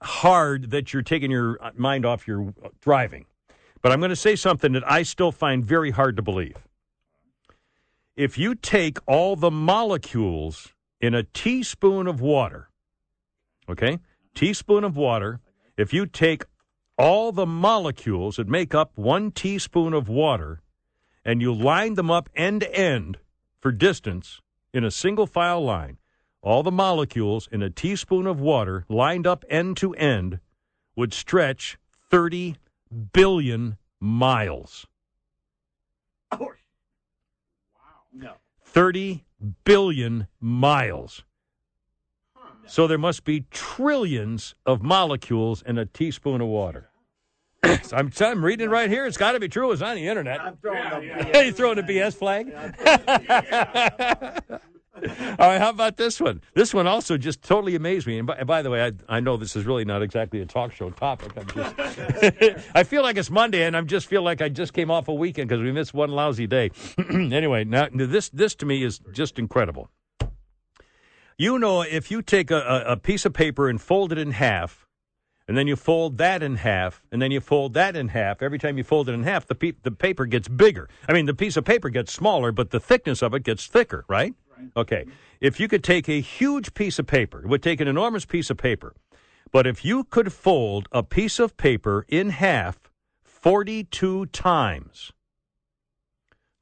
hard that you're taking your uh, mind off your driving. But I'm going to say something that I still find very hard to believe if you take all the molecules in a teaspoon of water, okay, teaspoon of water, if you take all the molecules that make up one teaspoon of water and you line them up end to end for distance in a single file line, all the molecules in a teaspoon of water lined up end to end would stretch 30 billion miles. Oh, Wow. No. 30 billion miles. So there must be trillions of molecules in a teaspoon of water. So I'm, I'm reading it right here. It's got to be true. It's on the internet. I'm throwing you throwing a BS flag? All right, how about this one? This one also just totally amazed me. And by, by the way, I, I know this is really not exactly a talk show topic. I'm just, I feel like it's Monday, and I just feel like I just came off a weekend because we missed one lousy day. anyway, now this this to me is just incredible. You know, if you take a, a, a piece of paper and fold it in half, and then you fold that in half, and then you fold that in half. Every time you fold it in half, the pe- the paper gets bigger. I mean, the piece of paper gets smaller, but the thickness of it gets thicker, right? Okay. If you could take a huge piece of paper, it would take an enormous piece of paper, but if you could fold a piece of paper in half 42 times,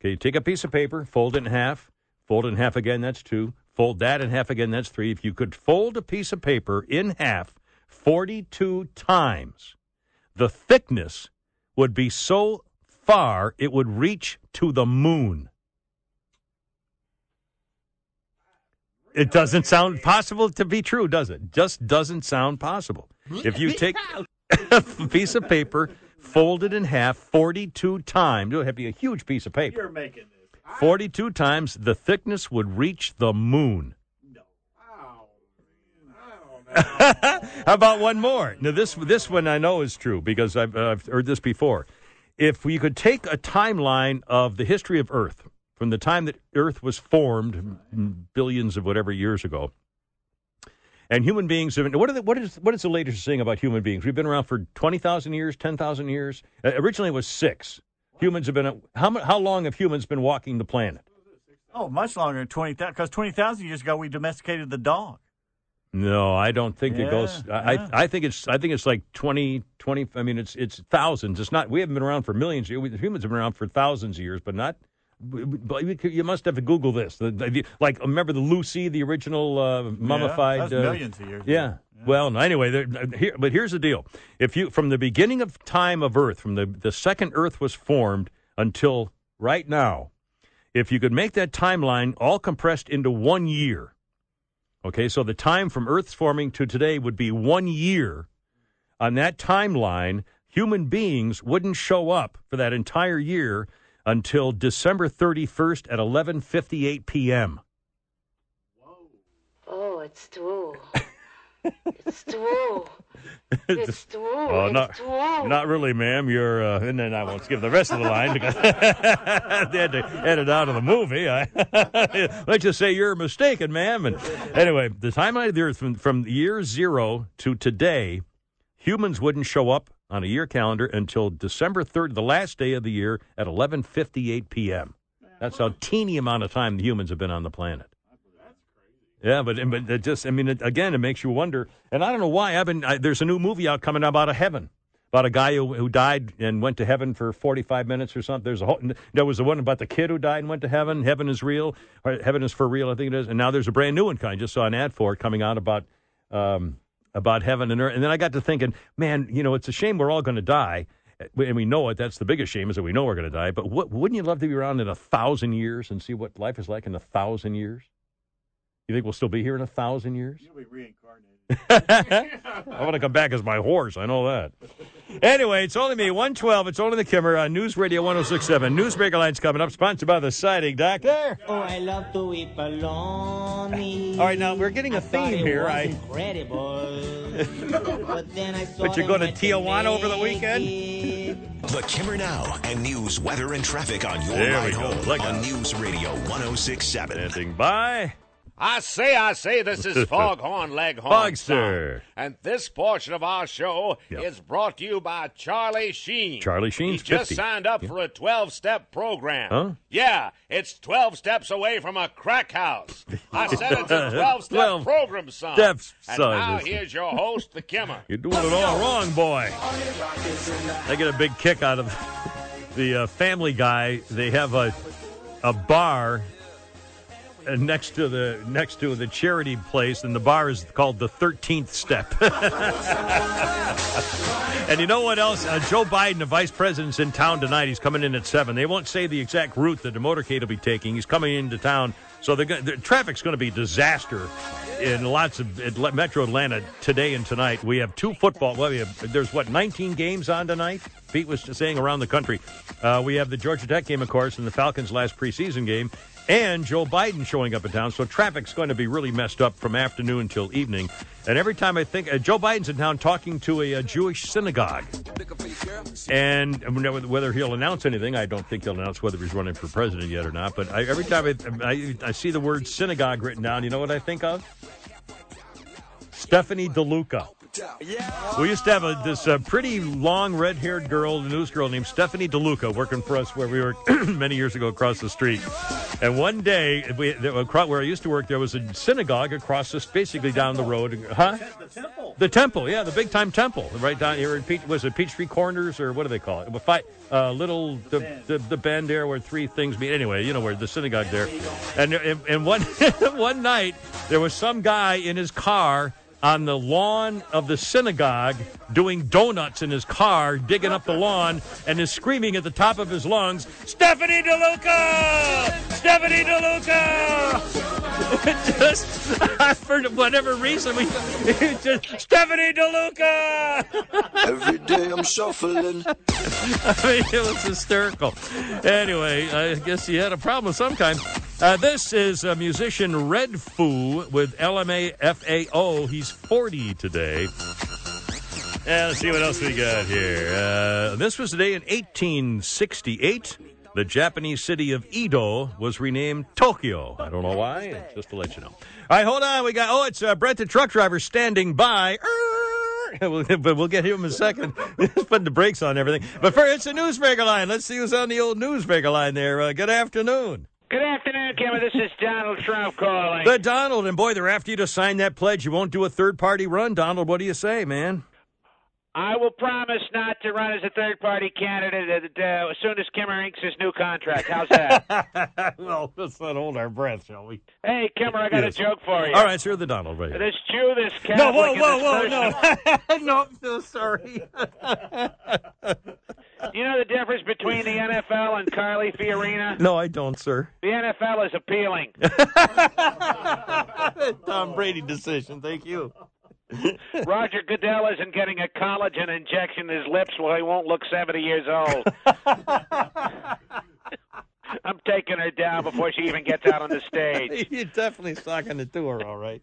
okay, you take a piece of paper, fold it in half, fold it in half again, that's two. Fold that in half again, that's three. If you could fold a piece of paper in half 42 times, the thickness would be so far it would reach to the moon. It doesn't sound possible to be true, does it? Just doesn't sound possible. If you take a piece of paper, fold it in half 42 times, it would have to be a huge piece of paper. You're making this. 42 times, the thickness would reach the moon. How about one more? Now this this one I know is true because I've, uh, I've heard this before. If we could take a timeline of the history of Earth from the time that Earth was formed, billions of whatever years ago, and human beings have what, are the, what is what is the latest thing about human beings? We've been around for twenty thousand years, ten thousand years. Uh, originally, it was six. Humans have been how how long have humans been walking the planet? Oh, much longer than 20,000. Because 20,000 years ago, we domesticated the dog. No, I don't think it goes. I, yeah. I I think it's I think it's like 20, 20 I mean, it's it's thousands. It's not. We haven't been around for millions. of years. Humans have been around for thousands of years, but not. But you must have to Google this. Like, remember the Lucy, the original uh, mummified? that's uh, millions of years ago. Yeah, Well, anyway, here, but here's the deal: if you from the beginning of time of Earth, from the the second Earth was formed until right now, if you could make that timeline all compressed into one year, okay, so the time from Earth's forming to today would be one year. On that timeline, human beings wouldn't show up for that entire year until December 31st at 11:58 p.m. Oh, it's true. it's true. It's true. Oh, it's not, true. not really, ma'am. You're, uh, and then I won't give the rest of the line because they had to edit out of the movie. I, let's just say you're mistaken, ma'am. And anyway, the timeline of the Earth from, from year zero to today, humans wouldn't show up on a year calendar until December 3rd, the last day of the year at 11:58 p.m. That's how teeny amount of time the humans have been on the planet. Yeah, but but it just I mean it, again it makes you wonder, and I don't know why I've been. I, there's a new movie out coming out about a heaven about a guy who, who died and went to heaven for 45 minutes or something. There's a whole, there was the one about the kid who died and went to heaven. Heaven is real. Heaven is for real. I think it is. And now there's a brand new one. Kind. Just saw an ad for it coming out about um, about heaven and earth. And then I got to thinking, man, you know, it's a shame we're all going to die. And we know it. That's the biggest shame is that we know we're going to die. But what, wouldn't you love to be around in a thousand years and see what life is like in a thousand years? You think we'll still be here in a thousand years? You'll be reincarnated. I want to come back as my horse. I know that. Anyway, it's only me, 112. It's only the Kimmer on News Radio 1067. Newsbreaker Line's coming up, sponsored by the Siding Doctor. Oh, I love to eat bologna. All right, now we're getting a I theme it here. was I- incredible. but then I saw But you're going to had Tijuana over the weekend? The Kimmer Now and news, weather, and traffic on your There ride home Look on out. News Radio 1067. Standing by. I say, I say, this is Foghorn Leghorn. Fogster. And this portion of our show Yep. is brought to you by Charlie Sheen. Charlie Sheen. He just 50. signed up for a 12 step program. Huh? Yeah, it's 12 steps away from a crack house. I said it's a 12 step 12 program, son. steps, and son. now here's your host, the Kimmer. You're doing it all wrong, boy. I get a big kick out of the uh, Family Guy. They have a a bar next to the next to the charity place, and the bar is called the Thirteenth Step. and you know what else? Uh, Joe Biden, the vice president's in town tonight. He's coming in at seven. They won't say the exact route that the motorcade will be taking. He's coming into town, so they're go- the traffic's going to be disaster in lots of Atla- Metro Atlanta today and tonight. We have two football. Well, we have, there's what 19 games on tonight. Pete was saying around the country. Uh, we have the Georgia Tech game, of course, and the Falcons' last preseason game, and Joe Biden showing up in town. So traffic's going to be really messed up from afternoon till evening. And every time I think uh, Joe Biden's in town talking to a, uh Jewish synagogue, and whether he'll announce anything, I don't think he'll announce whether he's running for president yet or not. But I, every time I, I, I see the word synagogue written down, you know what I think of? Stephanie DeLuca. We used to have a, this uh, pretty long red haired girl, news girl named Stephanie DeLuca, working for us where we were many years ago across the street. And one day, we, where I used to work, there was a synagogue across this, basically down the road. Huh? The temple. The temple, yeah, the big time temple, right down here in Peach, was it Peachtree Corners or what do they call it? Fight, uh, little the, the the bend there where three things meet. Anyway, you know where the synagogue there. And and, and one one night there was some guy in his car on the lawn of the synagogue doing donuts in his car, digging up the lawn, and is screaming at the top of his lungs, "Stephanie DeLuca! Stephanie DeLuca!" just for whatever reason, we just Stephanie DeLuca. Every day I'm shuffling. I mean, it was hysterical. Anyway, I guess he had a problem of some kind. Uh, this is a musician Red Foo with LMFAO. He's 40 today. Yeah, let's see what else we got here. Uh, this was the day in 1868. The Japanese city of Edo was renamed Tokyo. I don't know why, just to let you know. All right, hold on. We got, oh, it's uh, Brett the truck driver standing by. But we'll get him in a second. Just putting the brakes on everything. But first, it's a newsbreaker line. Let's see who's on the old newsbreaker line there. Uh, good afternoon. Good afternoon, Kimmer. This is Donald Trump calling. The Donald, and boy, they're after you to sign that pledge. You won't do a third party run. Donald, what do you say, man? I will promise not to run as a third party candidate uh, uh, as soon as Kimmer inks his new contract. How's that? well, let's not hold our breath, shall we? hey, Kimmer, I got Yes. a joke for you. All right, sir, the Donald right. This Jew, this Catholic, No, whoa, whoa, whoa, person- no. no, I'm so sorry. You know the difference between the NFL and Carly Fiorina? no, I don't, sir. The NFL is appealing. Tom Brady decision. Thank you. Roger Goodell isn't getting a collagen injection in his lips while he won't look 70 years old. I'm taking her down before she even gets out on the stage. You're definitely socking it to her, all right.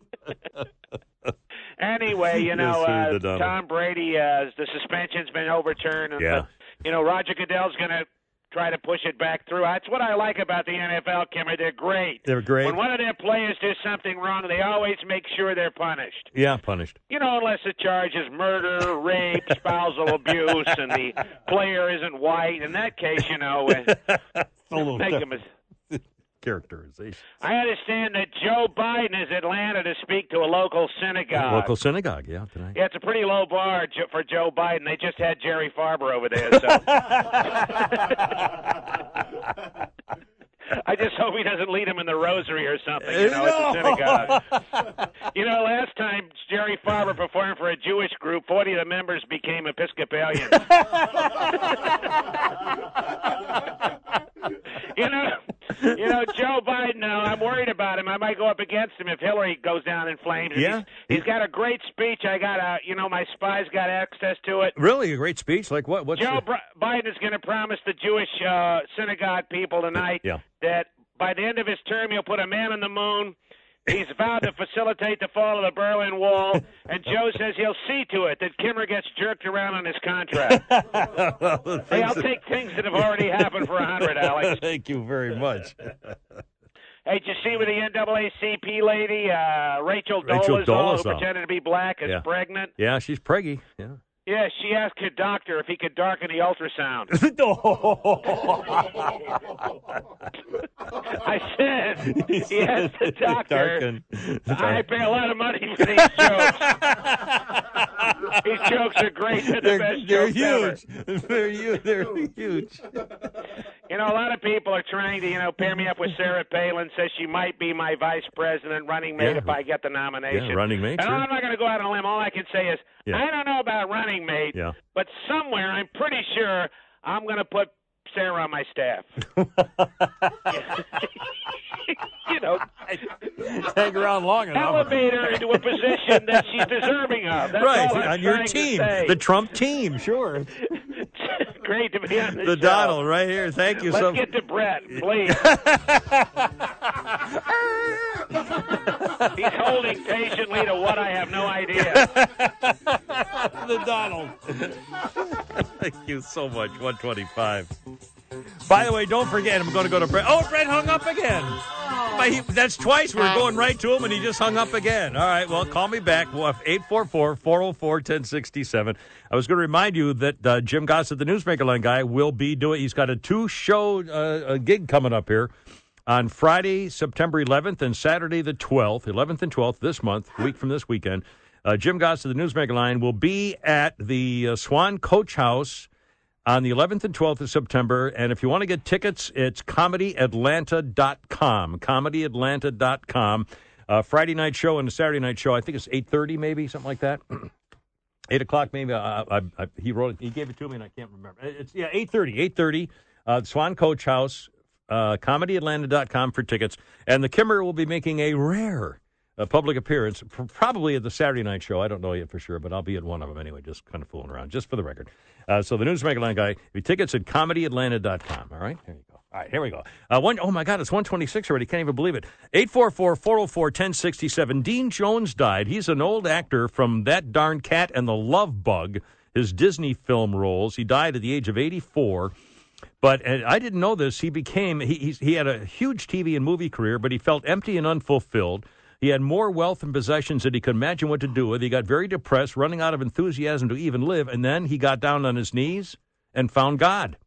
Anyway, you Yes, know, sir, uh. Tom Brady, uh, the suspension's been overturned. Yeah. the- you know, Roger Goodell's going to try to push it back through. That's what I like about the NFL, Kimmer. They're great. They're great. When one of their players does something wrong, they always make sure they're punished. Yeah, punished. You know, unless the charge is murder, rape, spousal abuse, and the player isn't white. In that case, you know, uh, make him a characterization. I understand that Joe Biden is Atlanta to speak to a local synagogue. Local synagogue, yeah, tonight. Yeah, it's a pretty low bar for Joe Biden. They just had Jerry Farber over there, so. I just hope he doesn't lead him in the rosary or something, you know, at the synagogue. You know, last time Jerry Farber performed for a Jewish group, 40 of the members became Episcopalians. you know, you know, Joe Biden. Now, I'm worried about him. I might go up against him if Hillary goes down in flames. Yeah. he's, he's got a great speech. I got a, you know, my spies got access to it. Really, a great speech. Like what? What's Joe the- Br- Biden is going to promise the Jewish uh, synagogue people tonight Yeah. that by the end of his term he'll put a man on the moon. He's vowed to facilitate the fall of the Berlin Wall, and Joe says he'll see to it that Kimmer gets jerked around on his contract. hey, I'll take things that have already happened for a hundred, Alex. Thank you very much. Hey, did you see with the NAACP lady, uh, Rachel Rachel Dolezal, who Dolezal. pretended to be black, is Yeah. pregnant? Yeah, she's preggy. Yeah. Yeah, she asked her doctor if he could darken the ultrasound. I said, he asked the doctor. Darken. I pay a lot of money for these jokes. these jokes are great. They're the They're, best they're jokes ever. huge. They're huge. They're huge. You know, a lot of people are trying to, you know, pair me up with Sarah Palin. Says she might be my vice president running mate Yeah. if I get the nomination. Yeah, running mate, And sure. I'm not going to go out on a limb. All I can say is Yeah. I don't know about running mate, Yeah. but somewhere I'm pretty sure I'm going to put Sarah on my staff. you know, Hang around long enough. elevate her into a position that she's deserving of. That's right, on your team, the Trump team, sure. Great to be on the, The show. Donald, right here. Thank you so. Let's so get to Brett, please. He's holding patiently to what I have no idea. the Donald. Thank you so much. 125. By the way, don't forget, I'm going to go to Brett. Oh, Brett hung up again. But he- that's twice. We're going right to him, and he just hung up again. All right, well, call me back. 844 404 1067. I was going to remind you that uh, Jim Gossett, the Newsmaker Line guy, will be doing, he's got a two show uh, a gig coming up here on Friday, September 11th, and Saturday, the 12th, 11th and 12th this month, week from this weekend. Uh, Jim Goss of the Newsmaker Line will be at the uh, Swan Coach House on the 11th and 12th of September. And if you want to get tickets, it's comedyatlanta.com. Comedyatlanta.com. Uh, Friday night show and a Saturday night show. I think it's 8.30 maybe, something like that. 8 o'clock maybe. Uh, I, I, he wrote it. He gave it to me and I can't remember. It's, yeah, 8.30. 8.30. Uh, Swan Coach House. Uh, comedyatlanta.com for tickets. And the Kimmer will be making a rare uh, public appearance, probably at the Saturday night show. I don't know yet for sure, but I'll be at one of them anyway, just kind of fooling around, just for the record. Uh, so the Newsmaker Line guy, tickets at comedyatlanta.com. All right, here you go. All right, here we go. Uh, one, oh my God, it's 126 already. Can't even believe it. 844 404 1067. Dean Jones died. He's an old actor from That Darn Cat and the Love Bug, his Disney film roles. He died at the age of 84. But I didn't know this. He became he he's, he had a huge TV and movie career, but he felt empty and unfulfilled. He had more wealth and possessions than he could imagine what to do with. He got very depressed, running out of enthusiasm to even live, and then he got down on his knees and found God.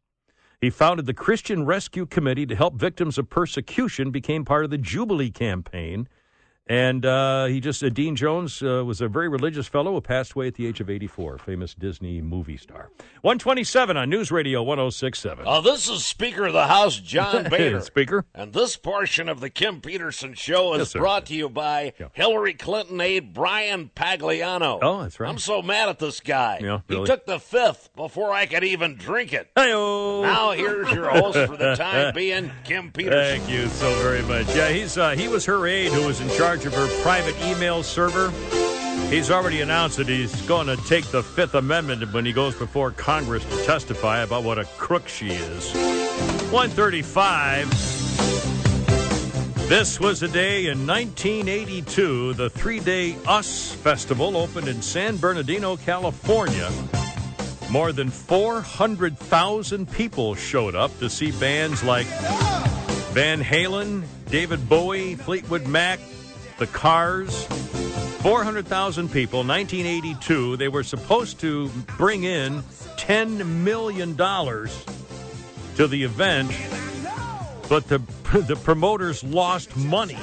He founded the Christian Rescue Committee to help victims of persecution, became part of the Jubilee campaign, And uh, he just, uh, Dean Jones uh, was a very religious fellow who passed away at the age of 84, famous Disney movie star. 127 on News Radio 1067. Uh, this is Speaker of the House, John Boehner. Speaker. And this portion of the Kim Peterson Show is Yes, brought to you by Hillary Clinton aide Brian Pagliano. Oh, that's right. I'm so mad at this guy. Yeah, He took the fifth before I could even drink it. Hey-o. Now here's your host for the time being, Kim Peterson. Thank you so very much. Yeah, he's uh, he was her aide who was in charge of her private email server. He's already announced that he's going to take the Fifth Amendment when he goes before Congress to testify about what a crook she is. 135. This was a day in 1982. The three day US Festival opened in San Bernardino, California. More than 400,000 people showed up to see bands like Van Halen, David Bowie, Fleetwood Mac, The Cars. 400,000 people, 1982. They were supposed to bring in $10 million to the event, but the, the promoters lost money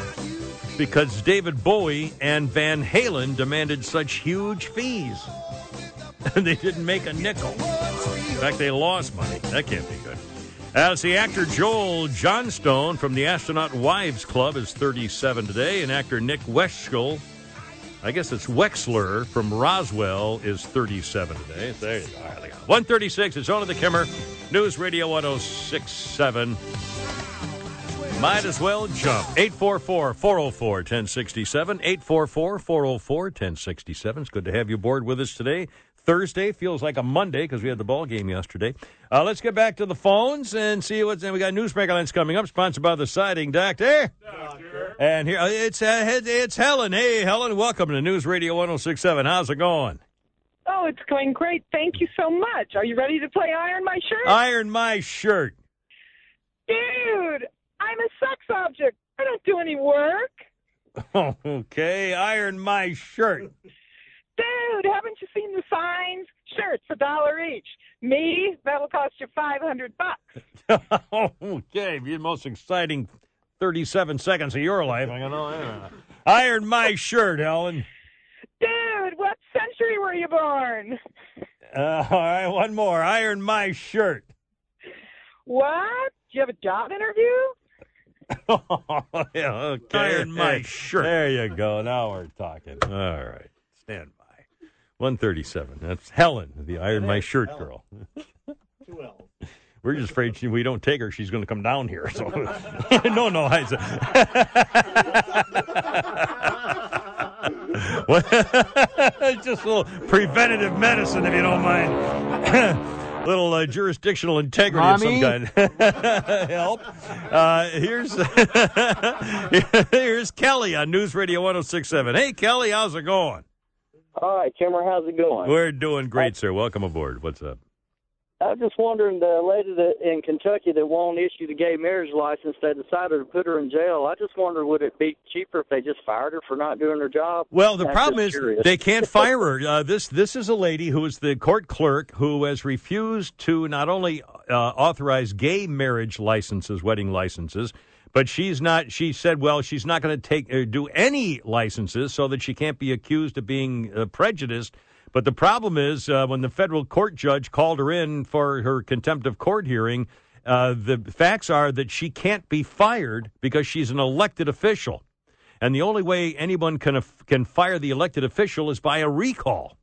because David Bowie and Van Halen demanded such huge fees. And they didn't make a nickel. In fact, they lost money. That can't be good. As the actor Joel Johnstone from the Astronaut Wives Club is 37 today, and actor Nick Wexel, I guess it's Wexler from Roswell, is 37 today. There you go. All right, go. 136, it's on the Kimmer. News Radio 1067. Might as well jump. 844 404 1067. 844 404 1067. It's good to have you aboard with us today. Thursday feels like a Monday because we had the ball game yesterday. Uh, let's get back to the phones and see what's. And we got Newsmaker Lines coming up, sponsored by the Siding Doctor. And here uh, it's uh, it's Helen. Hey, Helen, welcome to News Radio 1067. How's it going? Oh, it's going great. Thank you so much. Are you ready to play Iron My Shirt? Iron my shirt. Dude, I'm a sex object. I don't do any work. okay, iron my shirt. Dude, haven't you seen the signs? Shirts a dollar each. Me, that'll cost you 500 bucks. okay, the most exciting 37 seconds of your life. I know. yeah. Iron my shirt, Helen. Dude, what century were you born? Uh, all right, one more. Iron my shirt. What? Do you have a job interview? yeah, okay. Iron my shirt. There you go. Now we're talking. All right. Stand by. 137. That's Helen, the Iron My Shirt girl. We're just afraid she, we don't take her. She's going to come down here. So no, no. I What- just a little preventative medicine, if you don't mind. little uh, jurisdictional integrity of some Mommy? kind. Help. Uh, here's here's Kelly on News Radio 1067. Hey, Kelly, how's it going? All right, Kimmer, how's it going? We're doing great, sir. Welcome aboard. What's up? I was just wondering, the lady that in Kentucky that won't issue the gay marriage license, they decided to put her in jail. I just wonder, would it be cheaper if they just fired her for not doing her job? Well, the I'm problem is curious. they can't fire her. Uh, this this is a lady who is the court clerk who has refused to not only uh, authorize gay marriage licenses, wedding licenses, but she's not. She said, well, she's not going to take uh, do any licenses so that she can't be accused of being uh, prejudiced. But the problem is uh, when the federal court judge called her in for her contempt of court hearing. Uh, the facts are that she can't be fired because she's an elected official. And the only way anyone can can fire the elected official is by a recall.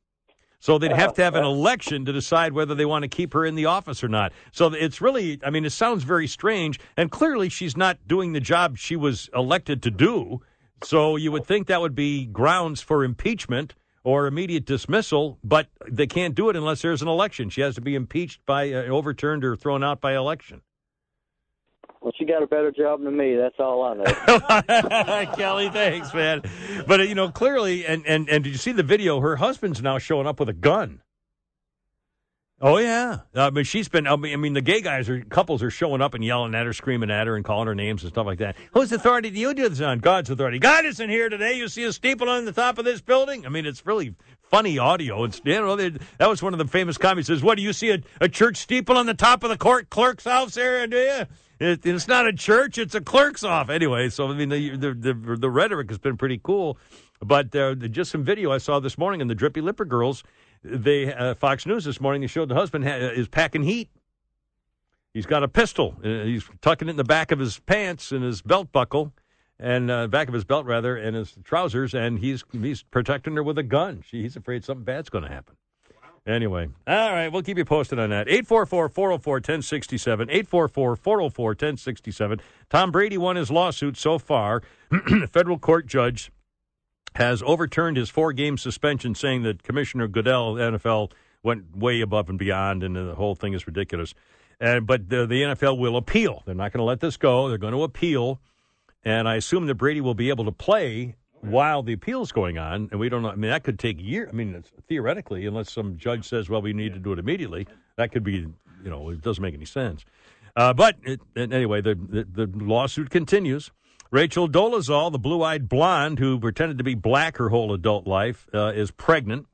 So they'd have to have an election to decide whether they want to keep her in the office or not. So it's really, I mean, it sounds very strange. And clearly, she's not doing the job she was elected to do. So you would think that would be grounds for impeachment or immediate dismissal, but they can't do it unless there's an election. She has to be impeached by, uh, overturned, or thrown out by election. Well, she got a better job than me. That's all I know. Kelly, thanks, man. But uh, you know, clearly, and and and did you see the video? Her husband's now showing up with a gun. Oh yeah, I mean she's been. I mean, the gay guys are couples are showing up and yelling at her, screaming at her, and calling her names and stuff like that. Whose authority do you do this on? God's authority. God isn't here today. You see a steeple on the top of this building. I mean, it's really funny audio. It's you know they, that was one of the famous comments. Says, "What do you see a, a church steeple on the top of the court clerk's house there? Do you?" It, it's not a church; it's a clerk's office. Anyway, so I mean, the the the, the rhetoric has been pretty cool. But uh, just some video I saw this morning in the Drippy Lipper girls. They uh, Fox News this morning. They showed the husband ha- is packing heat. He's got a pistol. Uh, he's tucking it in the back of his pants and his belt buckle, and uh, back of his belt rather, and his trousers, and he's he's protecting her with a gun. She, he's afraid something bad's going to happen. Anyway, all right, we'll keep you posted on that. 844 404 1067. 844 404 1067. Tom Brady won his lawsuit so far. Federal court judge has overturned his four game suspension, saying that Commissioner Goodell, NFL, went way above and beyond, and the whole thing is ridiculous. Uh, but the, the NFL will appeal. They're not going to let this go. They're going to appeal. And I assume that Brady will be able to play while the appeal's going on. And we don't know. I mean, that could take years. I mean, theoretically, unless some judge says, well, we need to do it immediately, that could be, you know, it doesn't make any sense. Uh, but it, anyway, the, the, the lawsuit continues. Rachel Dolezal, the blue-eyed blonde who pretended to be black her whole adult life, uh, is pregnant.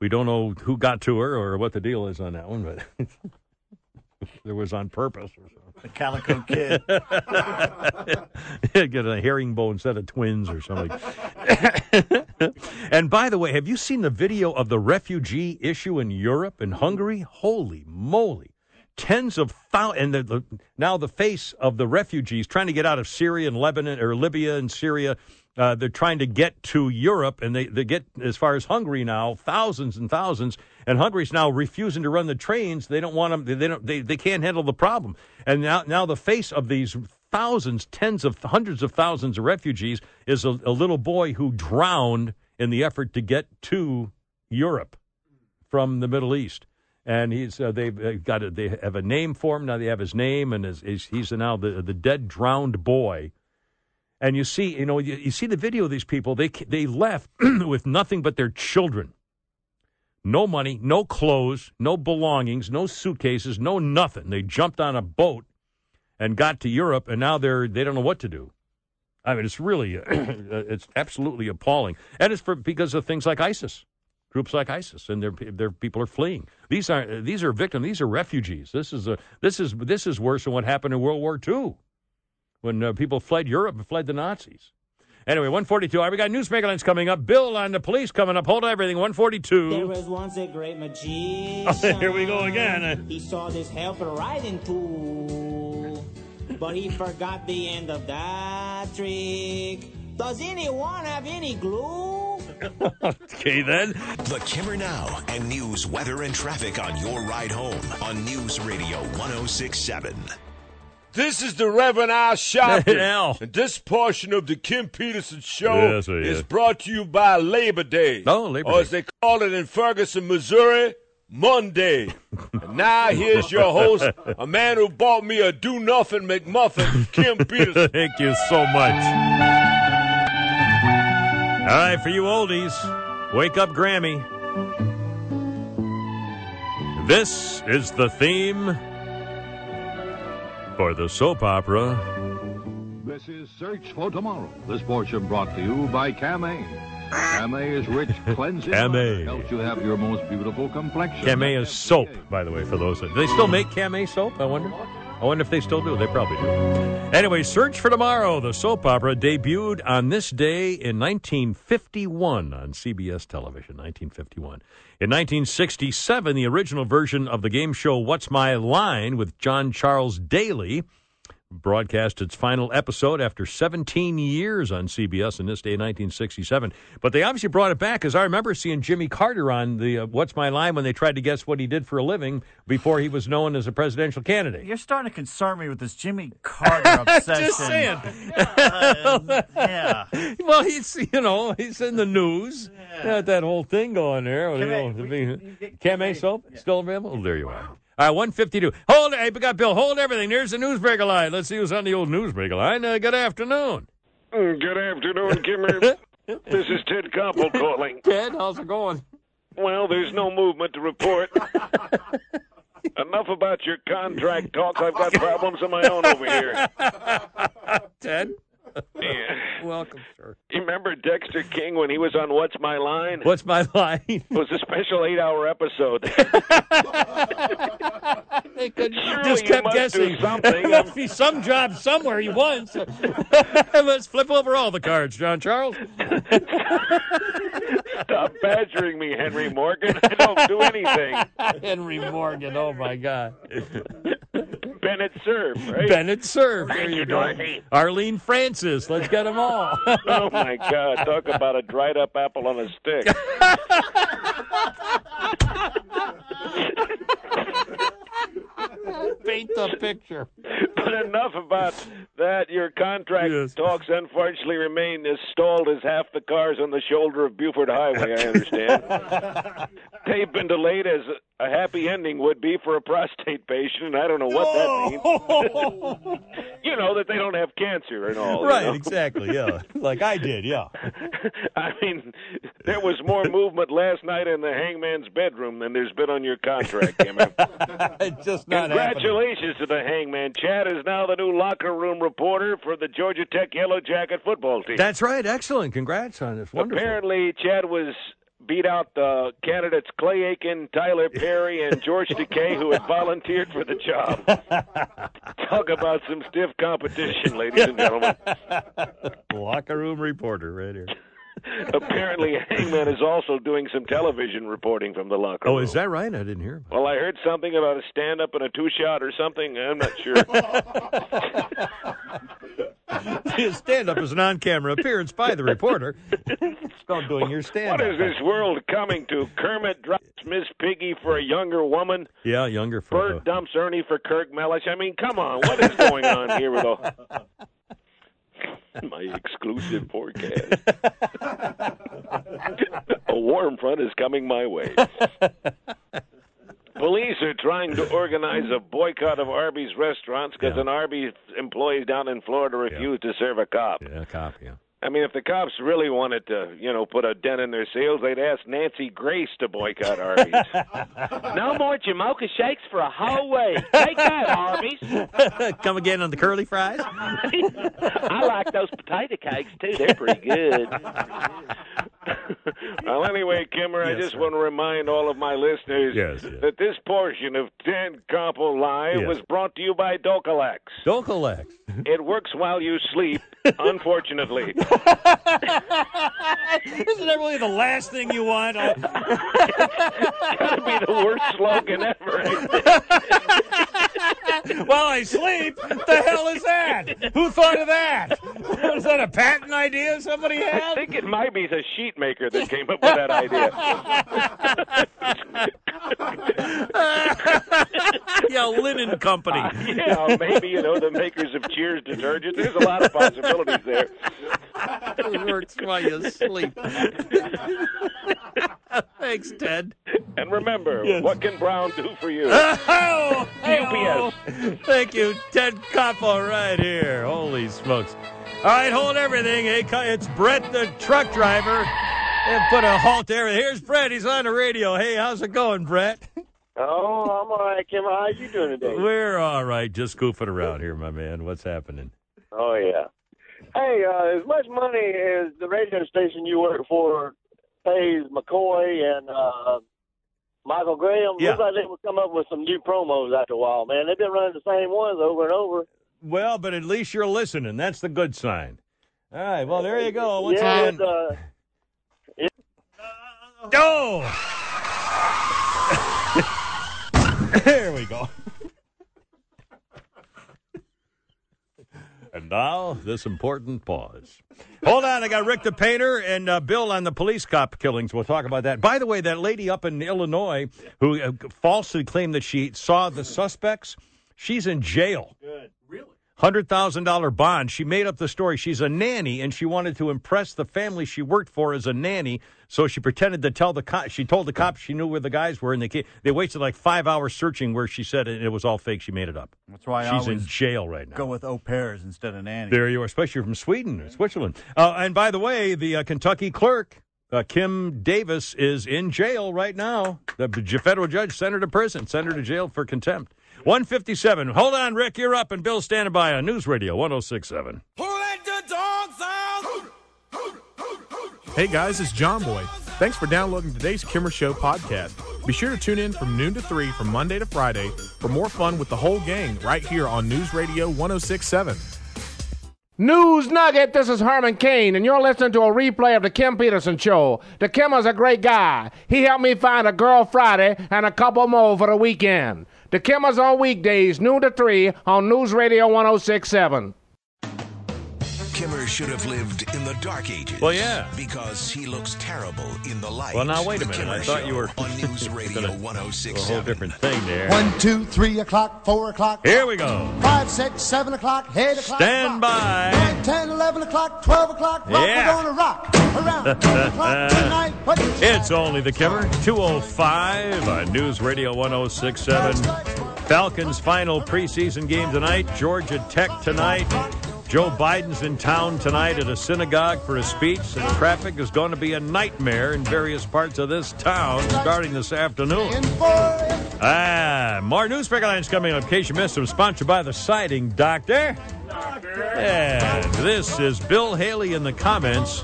We don't know who got to her or what the deal is on that one, but it was on purpose or. The Calico Kid. Get a herringbone set of twins or something. and by the way, have you seen the video of the refugee issue in Europe and Hungary? Holy moly. Tens of thousands, and the, the, now the face of the refugees trying to get out of Syria and Lebanon or Libya and Syria. Uh, they're trying to get to Europe, and they, they get as far as Hungary now, thousands and thousands. And Hungary's now refusing to run the trains. They don't want them. They don't. They, they can't handle the problem. And now now the face of these thousands, tens of hundreds of thousands of refugees is a, a little boy who drowned in the effort to get to Europe from the Middle East. And he's uh, they've got a, they have a name for him now. They have his name, and he's now the the dead drowned boy. And you see, you know, you, you see the video of these people. They they left with nothing but their children. No money, no clothes, no belongings, no suitcases, no nothing. They jumped on a boat and got to Europe, and now they're they don't know what to do. I mean, it's really uh, it's absolutely appalling, and it's for because of things like ISIS, groups like ISIS, and their their people are fleeing. These are these are victims. These are refugees. This is a this is this is worse than what happened in World War II, when uh, people fled Europe and fled the Nazis. Anyway, 142. All right, we got news lines coming up. Bill on the police coming up. Hold everything. 142. There was once a great magician. Here we go again. He saw this helper riding pool, but he forgot the end of that trick. Does anyone have any glue? okay, then. The Kimmer Now and news, weather, and traffic on your ride home on News Radio 1067. This is the Reverend Al Sharpton. Al. And this portion of the Kim Peterson Show Yes, sir, is yes. brought to you by Labor Day. Oh, Labor or Day. as they call it in Ferguson, Missouri, Monday. and now here's your host, a man who bought me a do nothing McMuffin, Kim Peterson. Thank you so much. All right, for you oldies, wake up, Grammy. This is the theme for the soap opera. This is Search for Tomorrow. This portion brought to you by Camay. Camay is rich, cleansing. Camay. Helps you have your most beautiful complexion. Camay is soap, by the way, for those that. Do they still make Camay soap, I wonder? I wonder if they still do. They probably do. Anyway, Search for Tomorrow, the soap opera, debuted on this day in 1951 on CBS television. 1951. In 1967, the original version of the game show What's My Line with John Charles Daly broadcast its final episode after 17 years on CBS in this day, 1967. But they obviously brought it back because I remember seeing Jimmy Carter on the uh, What's My Line when they tried to guess what he did for a living before he was known as a presidential candidate. You're starting to concern me with this Jimmy Carter obsession. Just saying. Uh, yeah. Well, he's you know he's in the news. Got that whole thing going there. You know, soap still available. Oh, there you are. All right, fifty two. Hold it. Hey, we got Bill. Hold everything. There's the newsbreaker line. Let's see who's on the old newsbreaker line. Uh, good afternoon. Mm, Good afternoon, Kimmer. this is Ted Koppel calling. Ted, how's it going? Well, there's no movement to report. Enough about your contract talk. I've got problems of my own over here. Ted. Welcome, sir. You remember Dexter King when he was on What's My Line? What's my line? It was a special eight-hour episode. They could Surely just kept must guessing. there must be some job somewhere he wants. Let's flip over all the cards, John Charles. Stop badgering me, Henry Morgan. I don't do anything. Henry Morgan. Oh my God. Bennett Cerf, right? Bennett Cerf. There Thank you you. Dorothy. Arlene Francis. Let's get them all. oh my God! Talk about a dried-up apple on a stick. Paint the picture. But enough about that. Your contract talks unfortunately remain as stalled as half the cars on the shoulder of Buford Highway, I understand. They've been delayed as a happy ending would be for a prostate patient, and I don't know what that means. you know, that they don't have cancer and all. you right, know? exactly. Yeah. Like I did, yeah. I mean, there was more movement last night in the hangman's bedroom than there's been on your contract, it's just not happening. Congratulations to the hangman. Chad is now the new locker room reporter for the Georgia Tech Yellow Jacket football team. That's right. Excellent. Congrats on this. Wonderful. Apparently, Chad was beat out the candidates Clay Aiken, Tyler Perry, and George Takei, who had volunteered for the job. Talk about some stiff competition, ladies and gentlemen. Locker room reporter right here. Apparently, Hangman is also doing some television reporting from the locker room. Oh, is that right? I didn't hear. Well, I heard something about a stand up and a two shot or something. I'm not sure. His stand up is an on camera appearance by the reporter. It's called doing your stand up. What is this world coming to? Kermit drops Miss Piggy for a younger woman. Yeah, younger for Bert dumps Ernie for Kirk Mellish. I mean, come on. What is going on here with all... My exclusive forecast. a warm front is coming my way. Police are trying to organize a boycott of Arby's restaurants because an Arby's employee down in Florida refused to serve a cop. Yeah, a cop, yeah. I mean, if the cops really wanted to, you know, put a dent in their sales, they'd ask Nancy Grace to boycott Arby's. No more Jamocha shakes for a whole week. Take that, Arby's. Come again on the curly fries? I like those potato cakes too. They're pretty good. well, anyway, Kimmer, I just sir. want to remind all of my listeners Yes, yes. that this portion of 10 Compo Live Yes. was brought to you by Docalax. Docalax. It works while you sleep, unfortunately. Isn't that really the last thing you want? Gotta be the worst slogan ever. While I sleep? The hell is that? Who thought of that? Was that a patent idea somebody had? I think it might be the sheet maker that came up with that idea. yeah, linen company. yeah, maybe, you know, the makers of Cheers detergent. There's a lot of possibilities there. It works while you sleep. Thanks, Ted. And remember, Yes. what can Brown do for you? Oh, UPS. Thank you, Ted Koppel, right here. Holy smokes. All right, hold everything. Hey, It's Brett, the truck driver. And put a halt there. Here's Brett. He's on the radio. Hey, how's it going, Brett? Oh, I'm all right, Kim. How you doing today? We're all right. Just goofing around here, my man. What's happening? Oh yeah. Hey, uh, as much money as the radio station you work for pays McCoy and uh, Michael Graham, Yeah. looks like they would come up with some new promos after a while. Man, they've been running the same ones over and over. Well, but at least you're listening. That's the good sign. All right. Well, there you go. Once yeah, again. uh, Oh! there we go. And now, this important pause. Hold on, I got Rick the Painter and uh, Bill on the police cop killings. We'll talk about that. By the way, that lady up in Illinois who uh, falsely claimed that she saw the suspects, she's in jail. Good. Really? Hundred thousand dollar bond. She made up the story. She's a nanny, and she wanted to impress the family she worked for as a nanny. So she pretended to tell the cop. She told the cops she knew where the guys were, and they came, they wasted like five hours searching where she said it, it was all fake. She made it up. That's why I she's in always jail right now. Go with au pairs instead of nanny. There you are, especially from Sweden or Switzerland. Uh, and by the way, the uh, Kentucky clerk, uh, Kim Davis, is in jail right now. The federal judge sent her to prison, sent her to jail for contempt. 157. Hold on, Rick, you're up, and Bill standing by on News Radio 1067. Who let the dog Hey guys, it's John Boy. Thanks for downloading today's Kimmer Show podcast. Be sure to tune in from noon to 3 from Monday to Friday for more fun with the whole gang right here on News Radio 1067. News Nugget, this is Herman Cain, and you're listening to a replay of The Kim Peterson Show. The Kim is a great guy. He helped me find a girl Friday and a couple more for the weekend. The Kim is on weekdays, noon to 3 on News Radio 1067. Kimmer should have lived in the dark ages. Well, yeah. Because he looks terrible in the light. Well, now wait a minute. Kimmer I thought you were on News Radio gonna do a whole oh different thing there. One, two, three o'clock, four o'clock. Here we go. Five, six, seven o'clock, eight o'clock. Stand rock. by. Nine, ten, eleven o'clock, twelve o'clock. Rock, Yeah. We're gonna rock around ten o'clock tonight. Put your It's only the Kimmer, 205 on News Radio 1067. Falcons' final preseason game tonight. Georgia Tech tonight. Joe Biden's in town tonight at a synagogue for a speech, and traffic is going to be a nightmare in various parts of this town starting this afternoon. Ah, more newspaper lines coming up. In case you missed them, sponsored by the Siding Doctor. And this is Bill Haley in the Comets.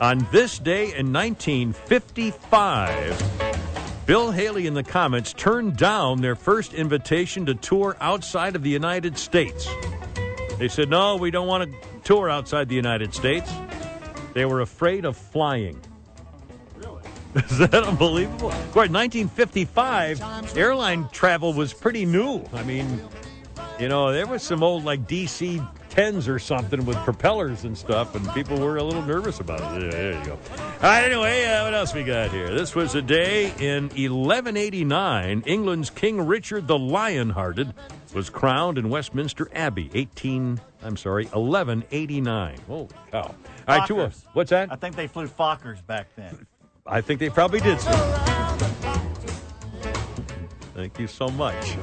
On this day in 1955, Bill Haley in the Comets turned down their first invitation to tour outside of the United States. They said, no, we don't want to tour outside the United States. They were afraid of flying. Really? Is that unbelievable? Of course, 1955, airline travel was pretty new. I mean, you know, there was some old like DC 10s or something with propellers and stuff, and people were a little nervous about it. There you go. All right, anyway, uh, what else we got here? This was a day in 1189. England's King Richard the Lionhearted was crowned in Westminster Abbey. 18, I'm sorry, 1189. Holy cow. All right, two, Fokkers. what's that? I think they flew Fockers back then. I think they probably did so. Thank you so much.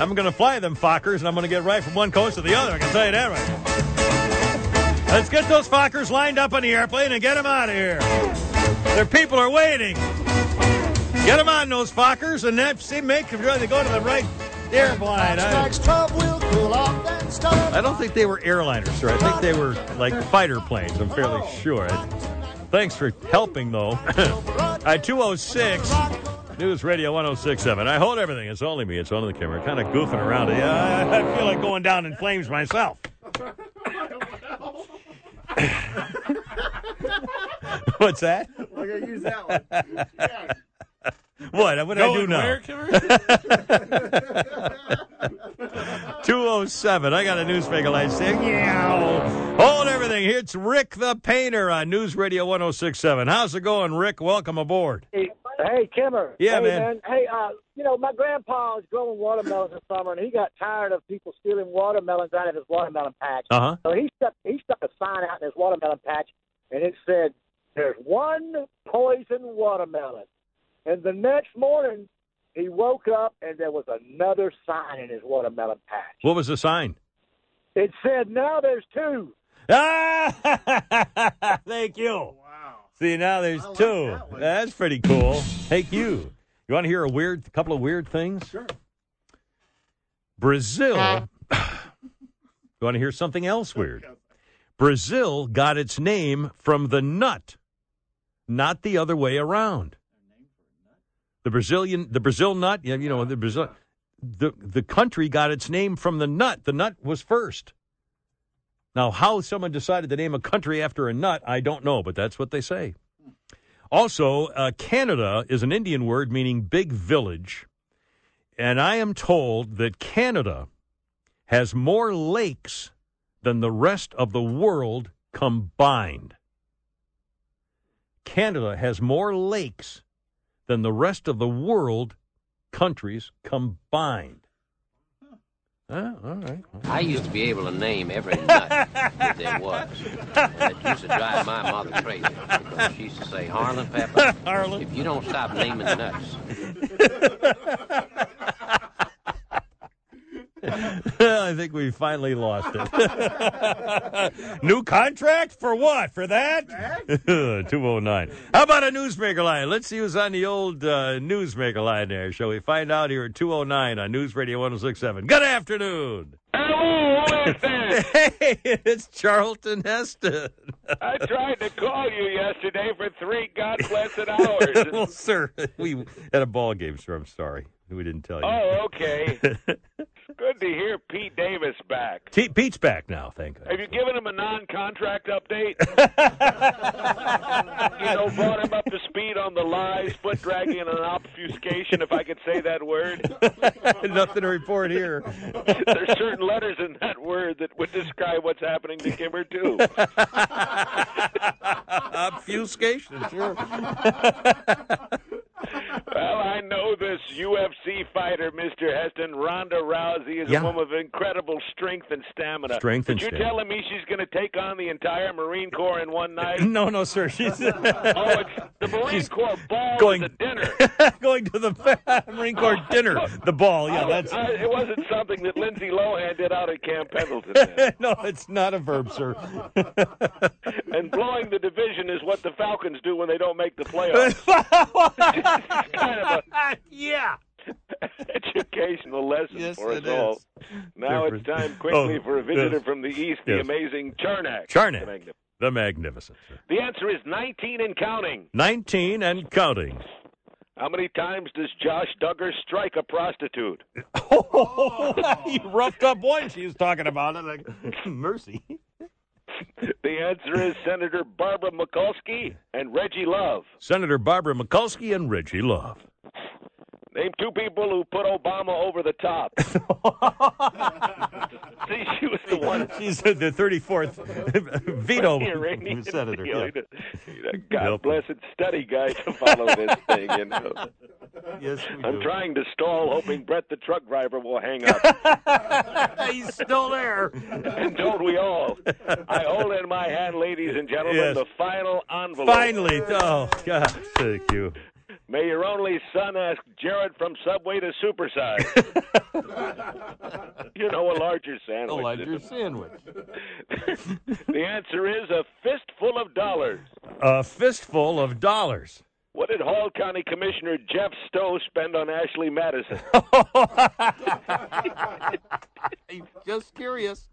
I'm going to fly them Fockers, and I'm going to get right from one coast to the other. I can tell you that right. Let's get those Fockers lined up on the airplane and get them out of here. Their people are waiting. Get them on those Fockers, and that see make sure they go to the right airplane. I, Next trouble will cool off and start. I don't think they were airliners, sir. I think they were like fighter planes. I'm fairly sure. Thanks for helping, though. At 206, News Radio 1067. I hold everything. It's only me. It's only the Kimmer. Kind of goofing around. Yeah, I I feel like going down in flames myself. What's that? We're going to use that one. What? What did I do Going now? 207. I got a newspaper light saying, yeah. Hold everything. Here it's Rick the Painter on News Radio 1067. How's it going, Rick? Welcome aboard. Hey, hey, Kimmer. Yeah, hey, man. Hey, uh, you know, my grandpa was growing watermelons in summer, and he got tired of people stealing watermelons out of his watermelon patch. Uh-huh. So he stuck he stuck a sign out in his watermelon patch, and it said, "There's one poison watermelon." And the next morning, he woke up, and there was another sign in his watermelon patch. What was the sign? It said, "Now there's two. Ah! Thank you. Wow. See, now there's two. That's pretty cool. Thank you. You want to hear a weird, couple of weird things? Sure. Brazil. you want to hear something else weird? Brazil got its name from the nut, not the other way around. The Brazilian, the Brazil nut, you know, the Brazil, the the country got its name from the nut. The nut was first. Now, how someone decided to name a country after a nut, I don't know, but that's what they say. Also, uh, Canada is an Indian word meaning big village. And I am told that Canada has more lakes than the rest of the world combined. Canada has more lakes than the rest of the world countries combined. Ah, all right. I used to be able to name every nut that there was. It used to drive my mother crazy because she used to say, Harlan Pepper, Harlan. if you don't stop naming nuts. I think we finally lost it. New contract for what? For that? 209. How about a newsmaker line? Let's see who's on the old uh, newsmaker line there. Shall we find out here at 209 on News Radio 1067? Good afternoon. Hello, who is? Hey, it's Charlton Heston. I tried to call you yesterday for three God blessed hours. well, sir, we had a ball game, sir. I'm sorry. We didn't tell you. Oh, okay. Good to hear Pete Davis back. T- Pete's back now, thank God. Have you given him a non-contract update? you know, brought him up to speed on the lies, foot dragging, and obfuscation, if I could say that word. Nothing to report here. There's certain letters in that word that would describe what's happening to Kimmer, too. Obfuscation, sure. Well, I know this UFC fighter, Mr. Heston. Ronda Rousey is Yeah. a woman of incredible strength and stamina. Strength and you're stamina. telling me she's going to take on the entire Marine Corps in one night? No, no, sir. She's oh, it's the Marine She's Corps ball going- a dinner. going to the Marine Corps dinner. The ball, yeah, that's. I- it wasn't something that Lindsay Lohan did out at Camp Pendleton. no, it's not a verb, sir. and blowing the division is what the Falcons do when they don't make the playoffs. It's kind of a yeah. educational lesson Yes, for us all. is. Now it's time quickly Oh, for a visitor yes. from the east, the Yes. amazing Carnac. Carnac. The magnificent. The magnificent. sir. The answer is 19 and counting. 19 and counting. How many times does Josh Duggar strike a prostitute? you roughed up one. She was talking about it. Like, mercy. The answer is Senator Barbara Mikulski and Reggie Love. Senator Barbara Mikulski and Reggie Love. Name two people who put Obama over the top. See, she was the one. She's the 34th veto Iranian senator. deal. yeah. You know, God blessed study guy to follow this thing. You know. Yes, we I'm do. trying to stall, hoping Brett the truck driver will hang up. He's still there. and don't we all? I hold in my hand, ladies and gentlemen, Yes. the final envelope. Finally. Oh, God. Thank you. May your only son ask Jared from Subway to supersize. you know, a larger sandwich. A larger sandwich. the answer is a fistful of dollars. A fistful of dollars. What did Hall County Commissioner Jeff Stowe spend on Ashley Madison? Just curious.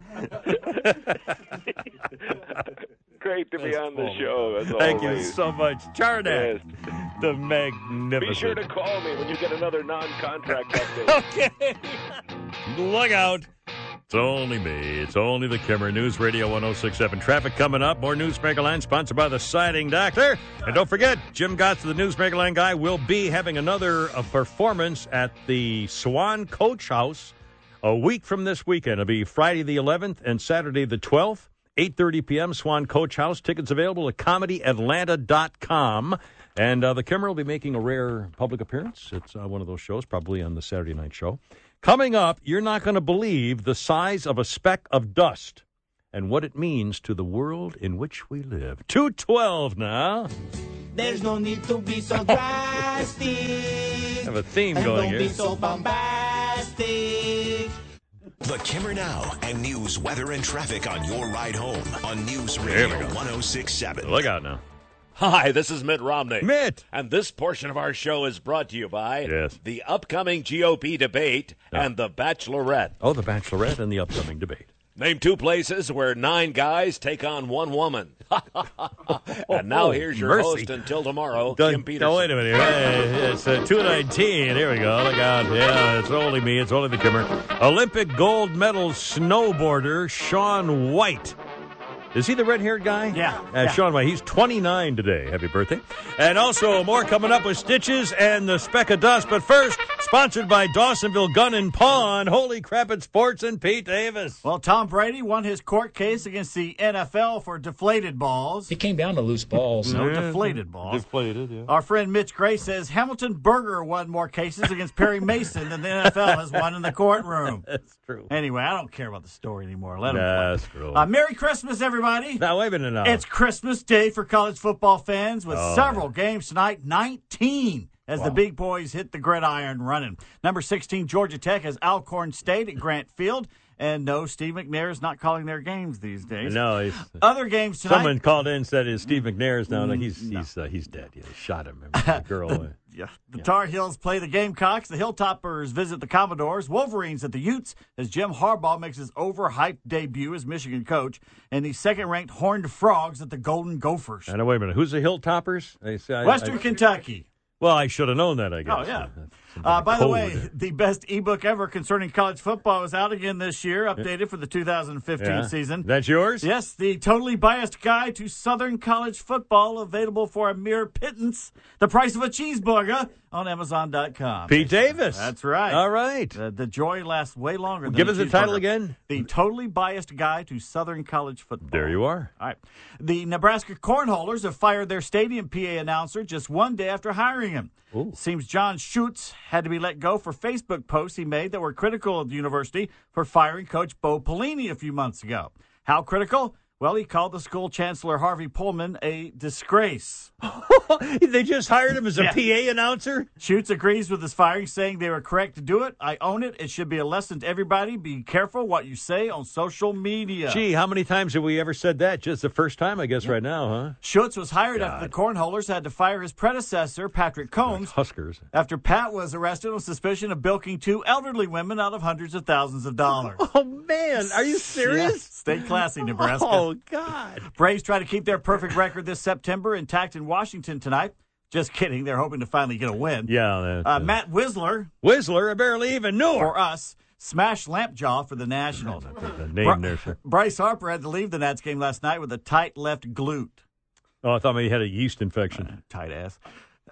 Great to be on the show. As Thank you so much. Carnac, Yes. the magnificent. Be sure to call me when you get another non-contract update. Okay. Look out. It's only me. It's only the Kimmer News Radio 1067. Traffic coming up. More Newsmaker Line sponsored by the Siding Doctor. And don't forget, Jim Gotts, the Newsmaker Line guy, will be having another uh, performance at the Swan Coach House a week from this weekend. It'll be Friday the 11th and Saturday the 12th. 8.30 p.m., Swan Coach House. Tickets available at comedyatlanta.com. And uh, the Kimmer will be making a rare public appearance. It's uh, one of those shows, probably on the Saturday night show. Coming up, you're not going to believe the size of a speck of dust and what it means to the world in which we live. 212 now. There's no need to be so drastic. Have a theme and going don't be here. so bombastic. The Kimmer Now and news, weather, and traffic on your ride home on News There Radio 1067. Look out now. Hi, this is Mitt Romney. Mitt! And this portion of our show is brought to you by Yes. the upcoming GOP debate and the Bachelorette. Oh, the Bachelorette and the upcoming debate. Name two places where nine guys take on one woman. and now here's your Mercy. host until tomorrow, Done- Kim Peterson. Oh, wait a minute. Hey, it's uh, 219. Here we go. Look out. Yeah, it's only me. It's only the Kimmer. Olympic gold medal snowboarder Shaun White. Is he the red haired guy? Yeah, Uh, yeah. Shaun White. He's 29 today. Happy birthday. And also more coming up with Stitches and the Speck of Dust. But first, sponsored by Dawsonville Gun and Pawn. Holy crap, it's Sports and Pete Davis. Well, Tom Brady won his court case against the NFL for deflated balls. It came down to loose balls. No Yeah. deflated balls. Deflated, yeah. Our friend Mitch Gray says Hamilton Burger won more cases against Perry Mason than the NFL has won in the courtroom. That's true. Anyway, I don't care about the story anymore. Let him That's true. Uh, Merry Christmas, everybody. Now, wait a minute now. It's Christmas Day for college football fans with Oh, several games tonight. 19 as Wow. the big boys hit the gridiron running. Number 16, Georgia Tech has Alcorn State at Grant Field. And no, Steve McNair is not calling their games these days. No, he's, Other games tonight. someone called in and said, "Is Steve McNair's now? Like Mm, he's no. he's uh, he's dead. Yeah, they shot him. The girl. Yeah. The Tar Heels play the Gamecocks. The Hilltoppers visit the Commodores. Wolverines at the Utes as Jim Harbaugh makes his overhyped debut as Michigan coach. And the second ranked Horned Frogs at the Golden Gophers. and wait a minute, who's the Hilltoppers? They say- I- Western I- Kentucky. Well, I should have known that. I oh, guess. Oh, yeah. Uh, by the way, the best ebook ever concerning college football is out again this year, updated for the 2015 Yeah. season. That's yours? Yes, the totally biased guide to Southern college football, available for a mere pittance, the price of a cheeseburger on Amazon.com. Pete Davis. That's right. All right. Uh, the joy lasts way longer. Than Give us the title again. The totally biased guide to Southern college football. There you are. All right. The Nebraska Cornholers have fired their stadium PA announcer just one day after hiring him. Seems John Schutz had to be let go for Facebook posts he made that were critical of the university for firing Coach Bo Pelini a few months ago. How critical? Well, he called the school chancellor Harvey Perlman a disgrace. they just hired him as a Yeah. PA announcer. Schutz agrees with his firing, saying they were correct to do it. I own it. It should be a lesson to everybody. Be careful what you say on social media. Gee, how many times have we ever said that? Just the first time, I guess, right now, huh? Schutz was hired after the Cornholers had to fire his predecessor, Patrick Combs, Huskers. after Pat was arrested on suspicion of bilking two elderly women out of hundreds of thousands of dollars. Oh man, are you serious? Yeah. Stay classy, oh, Nebraska. Oh God. Braves try to keep their perfect record this September intact in Washington tonight. Just kidding. They're hoping to finally get a win. Yeah. That, Uh, Matt Wisler Wisler, I barely even knew her. for us. Smash Lampjaw for the Nationals. The name Bri- there, sir. Bryce Harper had to leave the Nats game last night with a tight left glute. Oh, I thought maybe he had a yeast infection. Tight ass.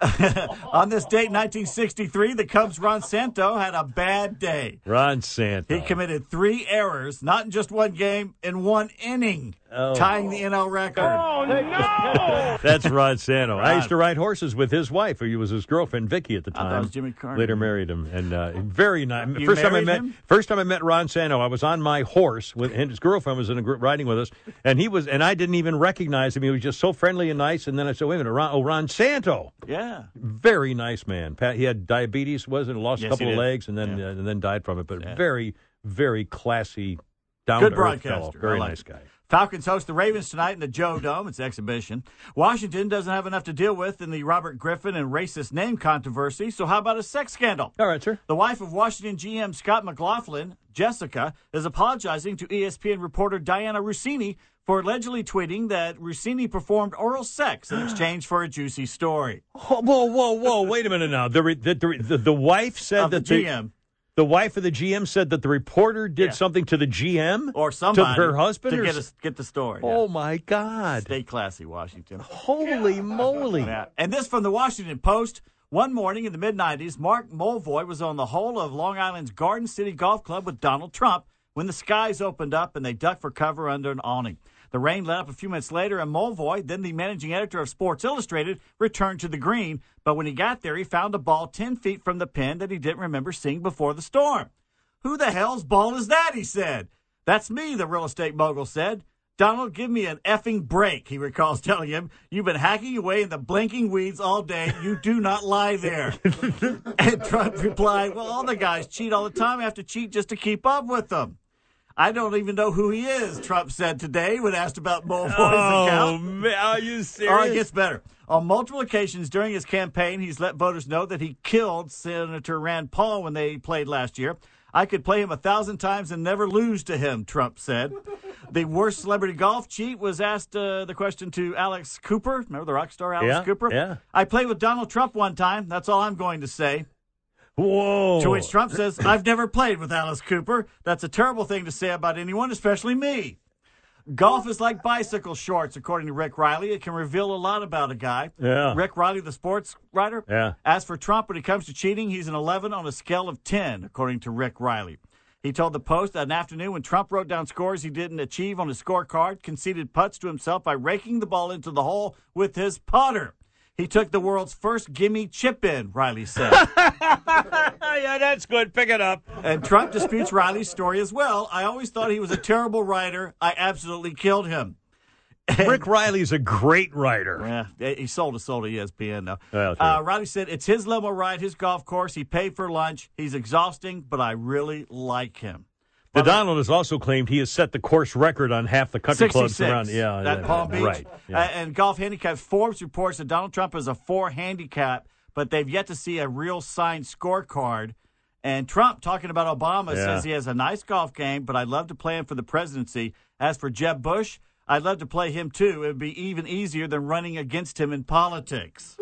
On this date, 1963, the Cubs' Ron Santo had a bad day. Ron Santo. He committed three errors, not in just one game, in one inning, Oh. tying the NL record. Oh, no! That's Ron Santo. I used to ride horses with his wife, who was his girlfriend, Vicky, at the I thought it time. was Jimmy Carter. Later married him, and uh, very nice. You first time I met, him? first time I met Ron Santo, I was on my horse with and his girlfriend was in a group riding with us, and he was, and I didn't even recognize him. He was just so friendly and nice. And then I said, "Wait a minute, Ron, oh Ron Santo." Yeah. Very nice man. Pat, he had diabetes, wasn't lost Yes, a couple of legs, and then Yeah. uh, and then died from it. But Yeah. very, very classy, down Good to earth broadcaster. fellow. Very like nice it. guy. Falcons host the Ravens tonight in the Joe Dome. It's exhibition. Washington doesn't have enough to deal with in the Robert Griffin and racist name controversy, so how about a sex scandal? All right, sir. The wife of Washington GM Scott McCloughan, Jessica, is apologizing to ESPN reporter Diana Russini for allegedly tweeting that Russini performed oral sex in exchange for a juicy story. Whoa, whoa, whoa, whoa! Wait a minute now. The, the, the, the wife said Of that the GM. The wife of the GM said that the reporter did Yeah. something to the GM Or somebody to her husband. to or get, a, get the story. yeah. oh my God! Stay classy, Washington. Holy moly! And this from the Washington Post. One morning in the mid 90s, Mark Mulvoy was on the hole of Long Island's Garden City Golf Club with Donald Trump when the skies opened up and they ducked for cover under an awning. The rain let up a few minutes later, and Mulvoy, then the managing editor of Sports Illustrated, returned to the green. But when he got there, he found a ball 10 feet from the pin that he didn't remember seeing before the storm. Who the hell's ball is that? He said. That's me, the real estate mogul said. Donald, give me an effing break, he recalls telling him. You've been hacking away in the blinking weeds all day. You do not lie there. and Trump replied, Well, all the guys cheat all the time. I have to cheat just to keep up with them. I don't even know who he is, Trump said today when asked about Mulvoy's Oh account. man, are you Oh, it gets better. On multiple occasions during his campaign, he's let voters know that he killed Senator Rand Paul when they played last year. I could play him a thousand times and never lose to him, Trump said. the worst celebrity golf cheat was asked uh, the question to Alice Cooper. Remember the rock star Alice Yeah, Cooper? yeah. I played with Donald Trump one time. That's all I'm going to say. Whoa! To which Trump says, I've never played with Alice Cooper. That's a terrible thing to say about anyone, especially me. Golf is like bicycle shorts, according to Rick Reilly. It can reveal a lot about a guy. Yeah. Rick Reilly, the sports writer. Yeah. As for Trump, when it comes to cheating, he's an 11 on a scale of 10, according to Rick Reilly. He told the Post that an afternoon when Trump wrote down scores he didn't achieve on his scorecard, conceded putts to himself by raking the ball into the hole with his putter. He took the world's first gimme chip in, Reilly said. yeah, that's good. Pick it up. And Trump disputes Reilly's story as well. I always thought he was a terrible writer. I absolutely killed him. Rick Reilly's a great writer. Yeah, he sold his soul to ESPN now. Well, Uh, Reilly said it's his limo ride, his golf course. He paid for lunch. He's exhausting, but I really like him. The Donald has also claimed he has set the course record on half the country clubs around. Yeah, at yeah, Palm Beach. Right. yeah. Uh, and Golf Handicap Forbes reports that Donald Trump is a four handicap, but they've yet to see a real signed scorecard. And Trump, talking about Obama, Yeah. says he has a nice golf game, but I'd love to play him for the presidency. As for Jeb Bush, I'd love to play him too. It would be even easier than running against him in politics.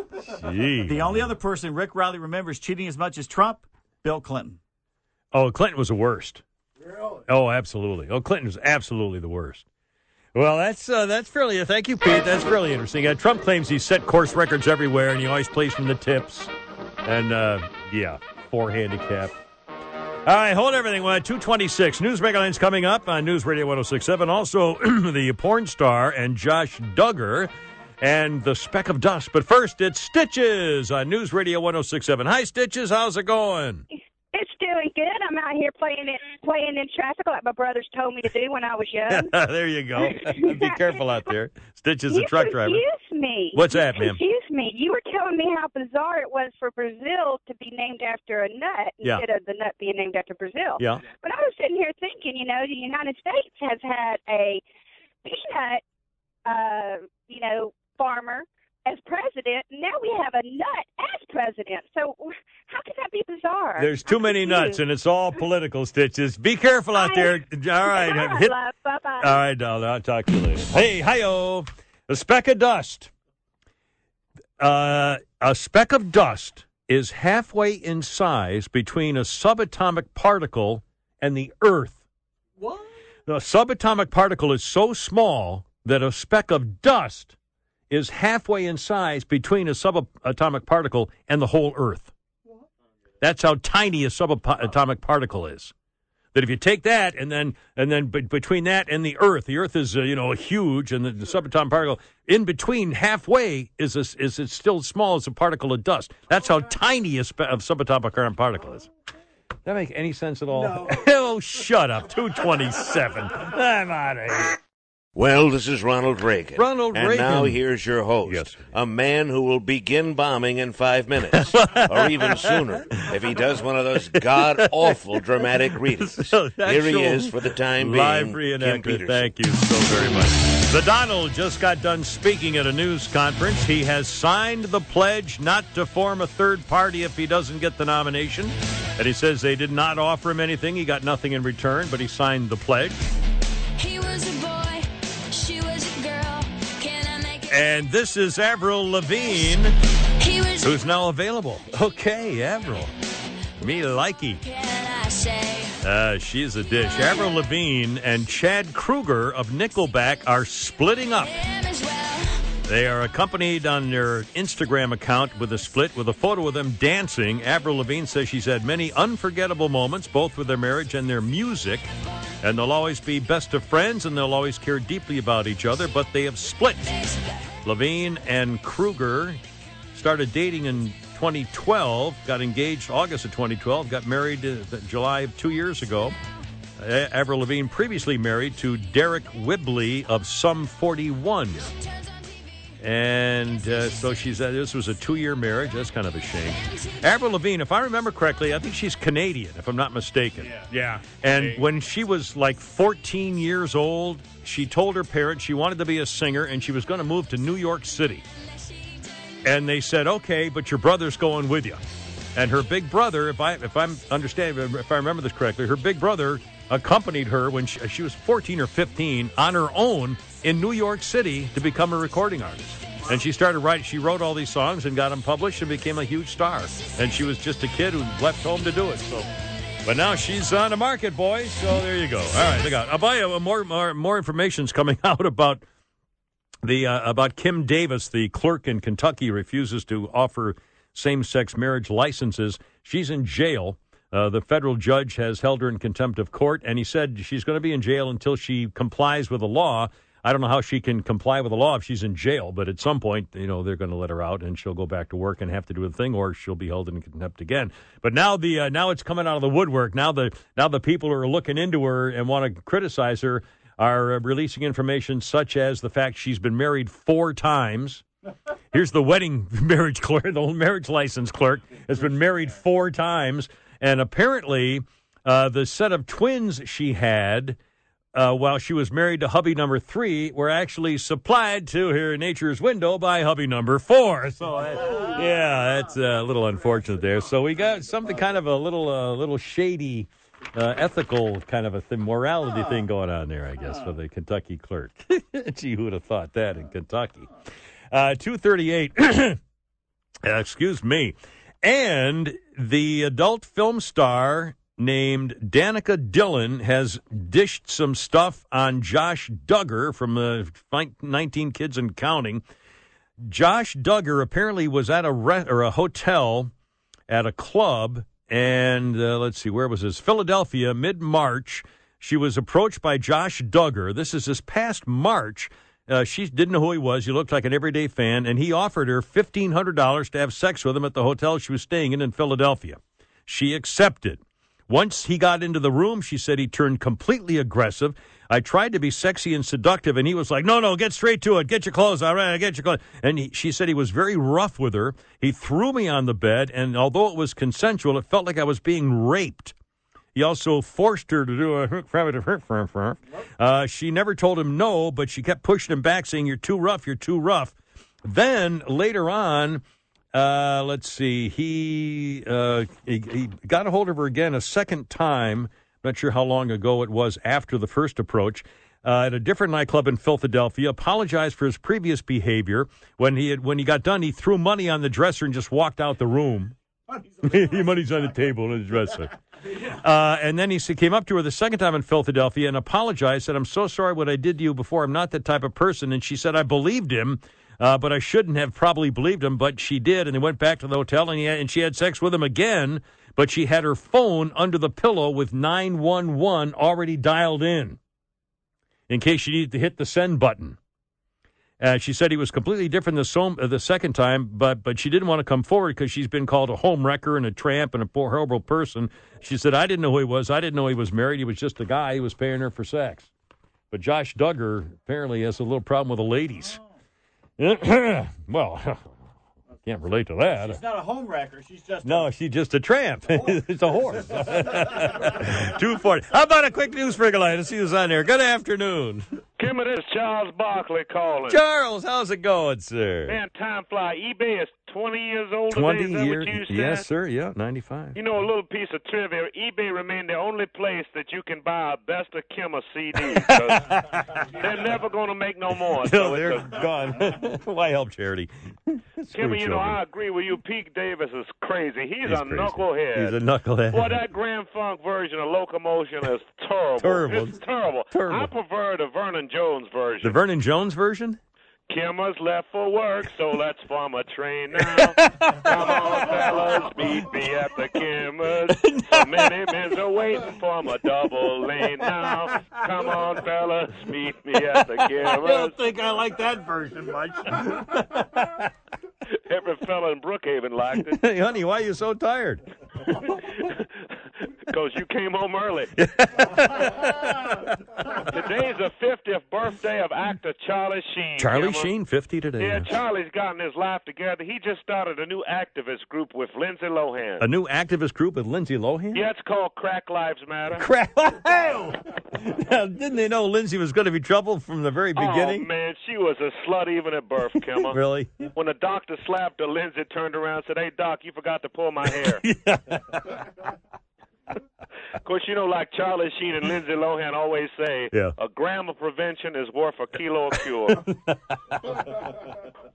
Gee. The only other person Rick Reilly remembers cheating as much as Trump, Bill Clinton. Oh, Clinton was the worst. Oh, absolutely. Oh, Clinton was absolutely the worst. Well, that's uh, that's fairly. Thank you, Pete. That's fairly interesting. Uh, Trump claims he's set course records everywhere, and he always plays from the tips. And uh, yeah, four handicap. All right, hold everything. We're at 226. News Megaland's coming up on News Radio 1067. Also, the porn star and Josh Duggar and the speck of dust. But first, it's Stitches on News Radio 1067. Hi, Stitches. How's it going? It's doing good. I'm out here playing it, playing in traffic like my brothers told me to do when I was young. there you go. Be careful out there. Stitches, you the truck driver. confused me. What's that, ma'am? Confused me. You were telling me how bizarre it was for Brazil to be named after a nut Yeah. instead of the nut being named after Brazil. Yeah. But I was sitting here thinking, you know, the United States has had a peanut, uh, you know, farmer as president. Now we have a nut as president. So how can that be bizarre? There's too many nuts, and it's all political stitches. Be careful out there. All right, Bye, hit. love. Bye-bye. All right, darling. I'll talk to you later. Hey, hi-yo. A speck of dust. Uh, a speck of dust is halfway in size between a subatomic particle and the Earth. What? The subatomic particle is so small that a speck of dust is halfway in size between a subatomic particle and the whole Earth. That's how tiny a subatomic particle is. That if you take that and then and then be- between that and the Earth, the Earth is uh, you know huge, and the, the subatomic particle in between halfway is a, is it's still small as a particle of dust. That's how tiny a, a subatomic particle is. Does that make any sense at all? No. oh, shut up. Two twenty-seven. I'm out of here. Well, this is Ronald Reagan. Ronald and Reagan. now here's your host, a man who will begin bombing in five minutes, or even sooner, if he does one of those god awful dramatic readings. Here he is for the time live being. Kim reenactment. Peterson. Thank you so very much. The Donald just got done speaking at a news conference. He has signed the pledge not to form a third party if he doesn't get the nomination. And he says they did not offer him anything. He got nothing in return, but he signed the pledge. And this is Avril Lavigne, who's now available. Okay, Avril. Me likey. Can I say? Uh, she's a dish. Avril Lavigne and Chad Kroeger of Nickelback are splitting up. They are accompanied on their Instagram account with a split with a photo of them dancing. Avril Lavigne says she's had many unforgettable moments, both with their marriage and their music. And they'll always be best of friends and they'll always care deeply about each other, but they have split. Lavigne and Kroeger started dating in 2012, got engaged August of 2012, got married uh, July of two years ago. Avril Lavigne previously married to Deryck Whibley of Sum 41. And uh, so she's uh, this was a two-year marriage. That's kind of a shame. Avril Lavigne, if I remember correctly, I think she's Canadian, if I'm not mistaken. Yeah. yeah. And when she was like 14 years old, she told her parents she wanted to be a singer and she was going to move to New York City. And they said, "Okay, but your brother's going with you." And her big brother, if I if I'm understanding, if I remember this correctly, her big brother accompanied her when she, she was 14 or 15 on her own in New York City to become a recording artist. And she started writing. She wrote all these songs and got them published and became a huge star. And she was just a kid who left home to do it. So, but now she's on the market, boys. So there you go. All right, I got. I'll buy you more more more information's coming out about the uh, about Kim Davis, the clerk in Kentucky, refuses to offer same-sex marriage licenses. She's in jail. Uh, the federal judge has held her in contempt of court, and he said she's going to be in jail until she complies with the law. I don't know how she can comply with the law if she's in jail, but at some point, you know, they're going to let her out, and she'll go back to work and have to do the thing, or she'll be held in contempt again. But now the uh, now it's coming out of the woodwork. Now the now the people who are looking into her and want to criticize her are uh, releasing information such as the fact she's been married four times. Here's the wedding marriage clerk, the old marriage license clerk has been married four times, and apparently, uh, the set of twins she had uh, while she was married to hubby number three were actually supplied to her in nature's window by hubby number four. So, uh, yeah, that's a little unfortunate there. So we got something kind of a little, uh, little shady. Uh, ethical kind of a thing, morality thing going on there, I guess, for the Kentucky clerk. Gee, who would have thought that in Kentucky? Uh, 238. Excuse me. And the adult film star named Danica Dillon has dished some stuff on Josh Duggar from the 19 Kids and Counting. Josh Duggar apparently was at a re- or a hotel at a club, and uh, let's see, where was this? Philadelphia, mid March. She was approached by Josh Duggar. This is this past March. Uh, she didn't know who he was. He looked like an everyday fan, and he offered her $1,500 to have sex with him at the hotel she was staying in in Philadelphia. She accepted. Once he got into the room, she said he turned completely aggressive. I tried to be sexy and seductive, and he was like, "No, no, get straight to it. Get your clothes. All right, get your clothes." And he, she said he was very rough with her. He threw me on the bed, and although it was consensual, it felt like I was being raped. He also forced her to do a. Uh, she never told him no, but she kept pushing him back, saying, "You're too rough. You're too rough." Then later on, uh, let's see. He, uh, he he got a hold of her again a second time. Not sure how long ago it was after the first approach. Uh, at a different nightclub in Philadelphia, apologized for his previous behavior. When he had, when he got done, he threw money on the dresser and just walked out the room. Money's on the table on the dresser. Uh, and then he came up to her the second time in Philadelphia and apologized. Said, "I'm so sorry what I did to you before. I'm not that type of person." And she said, "I believed him." Uh, but I shouldn't have probably believed him, but she did, and they went back to the hotel, and, had, and she had sex with him again. But she had her phone under the pillow with nine one one already dialed in, in case she needed to hit the send button. Uh, she said he was completely different the, so- uh, the second time, but but she didn't want to come forward because she's been called a home wrecker and a tramp and a poor, horrible person. She said, I didn't know who he was. I didn't know he was married. He was just a guy. He was paying her for sex. But Josh Duggar apparently has a little problem with the ladies. well, can't relate to that. She's not a home wrecker. She's just No, she's just a tramp. it's a horse. 240. How about a quick news sprinkle line to see who's on there? Good afternoon. Kimmy, this Charles Barkley calling. Charles, how's it going, sir? Man, time fly. eBay is 20 years old 20 today. Is that years. Yes, sir. Yeah, 95. You know, a little piece of trivia. eBay remained the only place that you can buy a Best of Kimmer CD. they're never going to make no more. No, So they're a- gone. Why help charity? Kimmy, you know. I agree with you. Pete Davis is crazy. He's, He's a crazy. knucklehead. He's a knucklehead. Well, that Grand Funk version of Locomotion is terrible. Terrible. It's terrible. Terrible. I prefer the Vernon Jones version. The Vernon Jones version? Kim Kimmer's left for work, so let's form a train now. Come on, fellas, meet me at the Kimmer's. So many men are waiting for my double lane now. Come on, fellas, meet me at the I don't think I like that version much. Every fella in Brookhaven liked it. Hey, honey, why are you so tired? Because you came home early. Today's the 50th birthday of actor Charlie Sheen. Charlie. Sheen, 50 today. Yeah, Charlie's gotten his life together. He just started a new activist group with Lindsay Lohan. A new activist group with Lindsay Lohan? Yeah, it's called Crack Lives Matter. Crack. Now, didn't they know Lindsay was going to be trouble from the very oh, beginning? Oh man, she was a slut even at birth, Kimmer. Really? When the doctor slapped her, Lindsay turned around and said, "Hey doc, you forgot to pull my hair." Of course, you know, like Charlie Sheen and Lindsay Lohan always say, Yeah. a gram of prevention is worth a kilo of cure.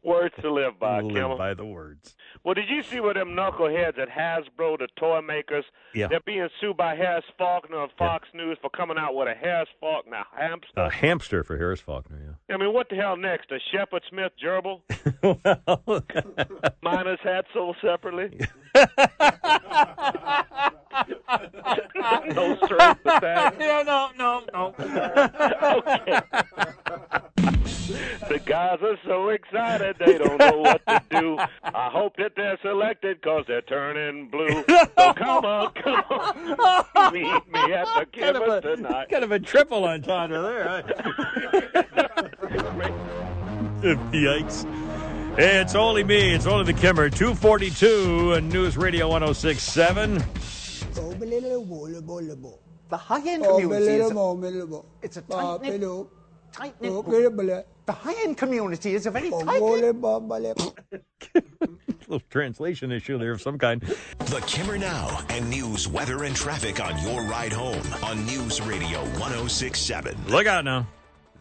Words to live by, Live Kimmer. by the words. Well, did you see where them knuckleheads at Hasbro, the toy makers, Yeah. they're being sued by Harris Faulkner of Fox News for coming out with a Harris Faulkner hamster? A hamster for Harris Faulkner, yeah. I mean, what the hell next? A Shepard Smith gerbil? Minus hat sold separately? no strings attached? Yeah, no, no, no. okay. The guys are so excited they don't know what to do. I hope that they're selected because they're turning blue. So come on, come on. Meet me at the Kind of a, tonight. kind of a triple entendre there. Yikes. It's only me. It's only the Kimmer. 242 and News Radio 1067. The high-end community is Unbelievable. it's a tight-knit, hello. tight-knit group. The high-end community is a very tight-knit little translation issue there of some kind. The Kimmer Now and news, weather, and traffic on your ride home on News Radio 1067. Look out now.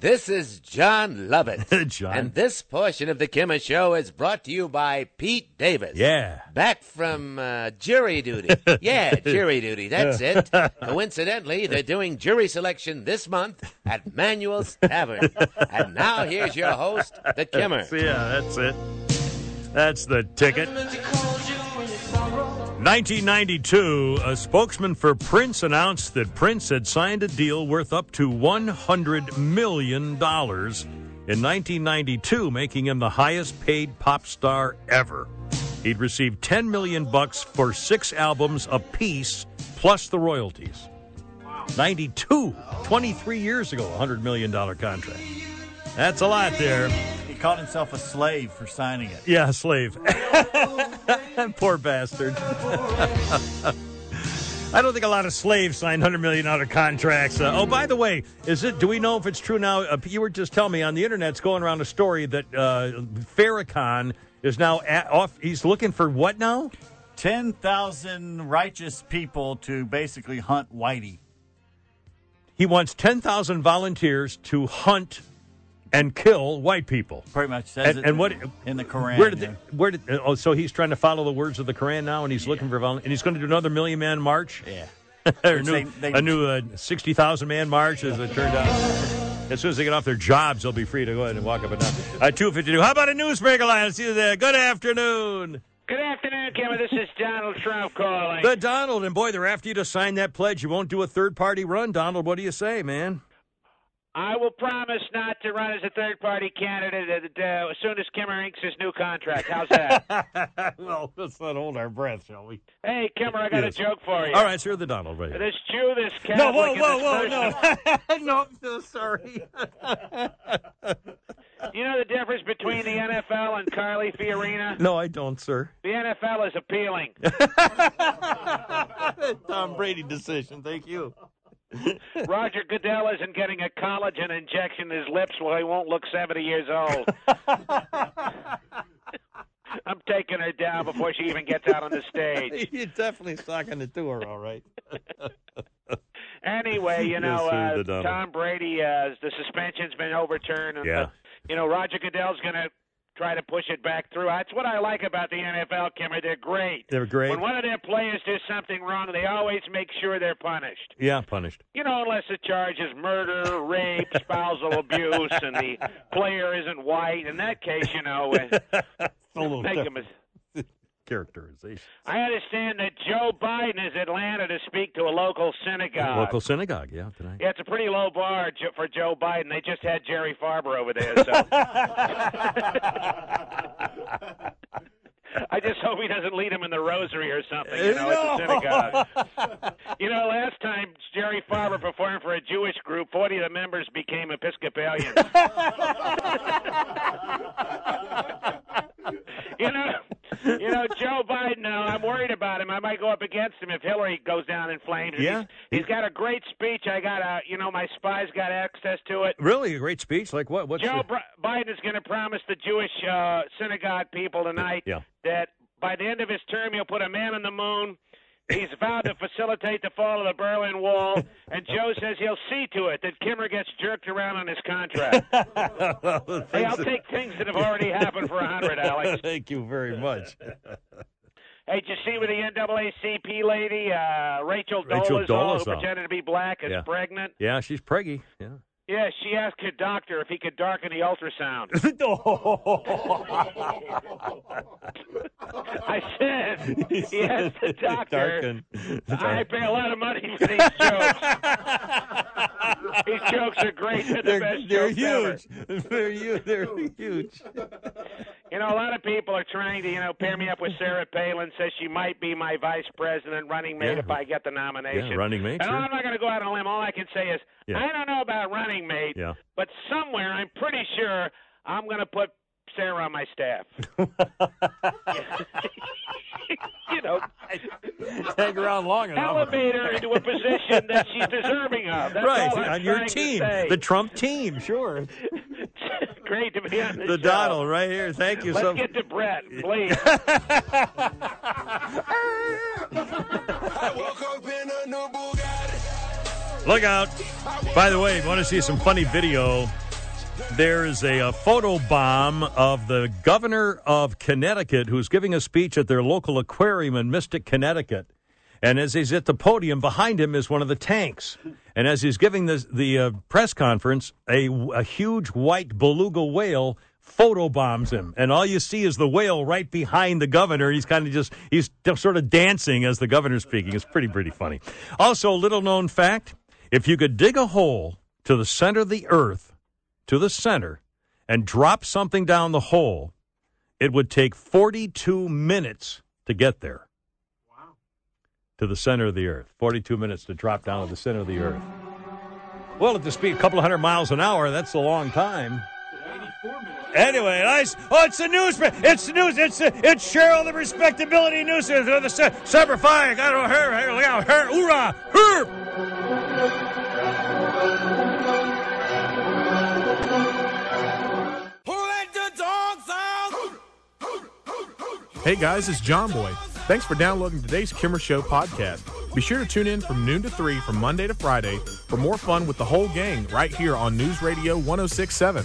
This is Jon Lovitz. John. And this portion of the Kimmer Show is brought to you by Pete Davis. Yeah. Back from uh, jury duty. Yeah, jury duty. That's it. Coincidentally, they're doing jury selection this month at Manuel's Tavern. And now here's your host, the Kimmer. Yeah, that's it. That's the ticket. 1992, a spokesman for Prince announced that Prince had signed a deal worth up to $100 million in 1992, making him the highest paid pop star ever. He'd received 10 million bucks for six albums apiece, plus the royalties. 92, 23 years ago, a $100 million contract. That's a lot there. He called himself a slave for signing it. Yeah, slave. Poor bastard. I don't think a lot of slaves sign hundred million dollar contracts. Uh, oh, by the way, is it? Do we know if it's true now? Uh, you were just telling me on the internet's going around a story that uh, Farrakhan is now at, off. He's looking for what now? 10,000 righteous people to basically hunt Whitey. He wants ten thousand volunteers to hunt and kill white people. Pretty much says And, it and what in the Quran. Where did yeah. they, where did oh so he's trying to follow the words of the Quran now and he's looking for volun- and he's going to do another million man march. Yeah. a new, they- they- a new uh, sixty thousand man march as it turned out. As soon as they get off their jobs, they'll be free to go ahead and walk up and down. Uh, Two fifty two. How about a newsbreaker line? See you there. Good afternoon. Good afternoon, Kimmer. This is Donald Trump calling. The Donald and boy, they're after you to sign that pledge. You won't do a third party run, Donald. What do you say, man? I will promise not to run as a third party candidate uh, as soon as Kimmer inks his new contract. How's that? well, let's not hold our breath, shall we? hey, Kimmer, I got Yes. a joke for you. All right, sir, the Donald right here. This Jew, this Catholic, No, whoa, and whoa, whoa, person- no. no, I'm so sorry. You know the difference between the NFL and Carly Fiorina? no, I don't, sir. The NFL is appealing. Tom Brady decision. Thank you. Roger Goodell isn't getting a collagen injection in his lips while he won't look 70 years old. I'm taking her down before she even gets out on the stage. You're definitely socking it to her, all right. Anyway, you know, sir, uh. Tom Brady, uh, the suspension's been overturned. And, Yeah. uh, you know, Roger Goodell's going to try to push it back through. That's what I like about the NFL, Kimmer. They're great. They're great. When one of their players does something wrong, they always make sure they're punished. Yeah, punished. You know, unless the charge is murder, rape, spousal abuse, and the player isn't white. In that case, you know, uh, make a Characterization. I understand that Joe Biden is in Atlanta to speak to a local synagogue. Local synagogue, yeah, tonight. Yeah, it's a pretty low bar for Joe Biden. They just had Jerry Farber over there, so. I just hope he doesn't lead him in the rosary or something, you know, at the synagogue. You know, last time Jerry Farber performed for a Jewish group, 40 of the members became Episcopalians. you know, you know, Joe Biden. Now, I'm worried about him. I might go up against him if Hillary goes down in flames. Yeah. he's, he's got a great speech. I got a, you know, my spies got access to it. Really, a great speech. Like what? What's Joe the- Br- Biden is going to promise the Jewish uh, synagogue people tonight Yeah. that by the end of his term he'll put a man on the moon. He's vowed to facilitate the fall of the Berlin Wall, and Joe says he'll see to it that Kimmer gets jerked around on his contract. hey, I'll take things that have already happened for a hundred, Alex. Thank you very much. Hey, did you see with the NAACP lady, uh, Rachel Rachel Dolezal, who pretended to be black, is Yeah. pregnant? Yeah, she's preggy. Yeah. Yeah, she asked her doctor if he could darken the ultrasound. Oh. I said he asked the doctor. I pay a lot of money for these jokes. these jokes are great. They're, They're, best they're jokes ever. huge. They're huge. They're huge. You know, a lot of people are trying to, you know, pair me up with Sarah Palin. Says she might be my vice president running mate Yeah. if I get the nomination. Yeah, running mate, And sure. I'm not going to go out on a limb. All I can say is Yeah. I don't know about running mate, Yeah. but somewhere I'm pretty sure I'm going to put Sarah on my staff. you know, Hang around long enough. elevate her into a position that she's deserving of. That's right, all I'm on your team, the Trump team, sure. Great to be on the, The show. Donald right here. Thank you so much. Let's get to Brett, please. Look out. By the way, if you want to see some funny video? There is a, a photo bomb of the governor of Connecticut who's giving a speech at their local aquarium in Mystic, Connecticut. And as he's at the podium, behind him is one of the tanks. And as he's giving this, the uh, press conference, a, a huge white beluga whale photo bombs him. And all you see is the whale right behind the governor. He's kind of just, he's sort of dancing as the governor's speaking. It's pretty, pretty funny. Also, little known fact if you could dig a hole to the center of the earth, to the center, and drop something down the hole, it would take 42 minutes to get there. Wow. To the center of the earth. 42 minutes to drop down to the center of the earth. Well, at the speed, a couple hundred miles an hour, that's a long time. Anyway, nice. Oh, it's the news. It's the news. It's uh, it's Cheryl, the respectability news. It's the se- Semper Fi. Got her, her, her, look out, her, hoorah, her. Hey guys, it's John Boy. Thanks for downloading today's Kimmer Show podcast. Be sure to tune in from noon to 3 from Monday to Friday for more fun with the whole gang right here on News Radio 1067.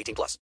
18 plus.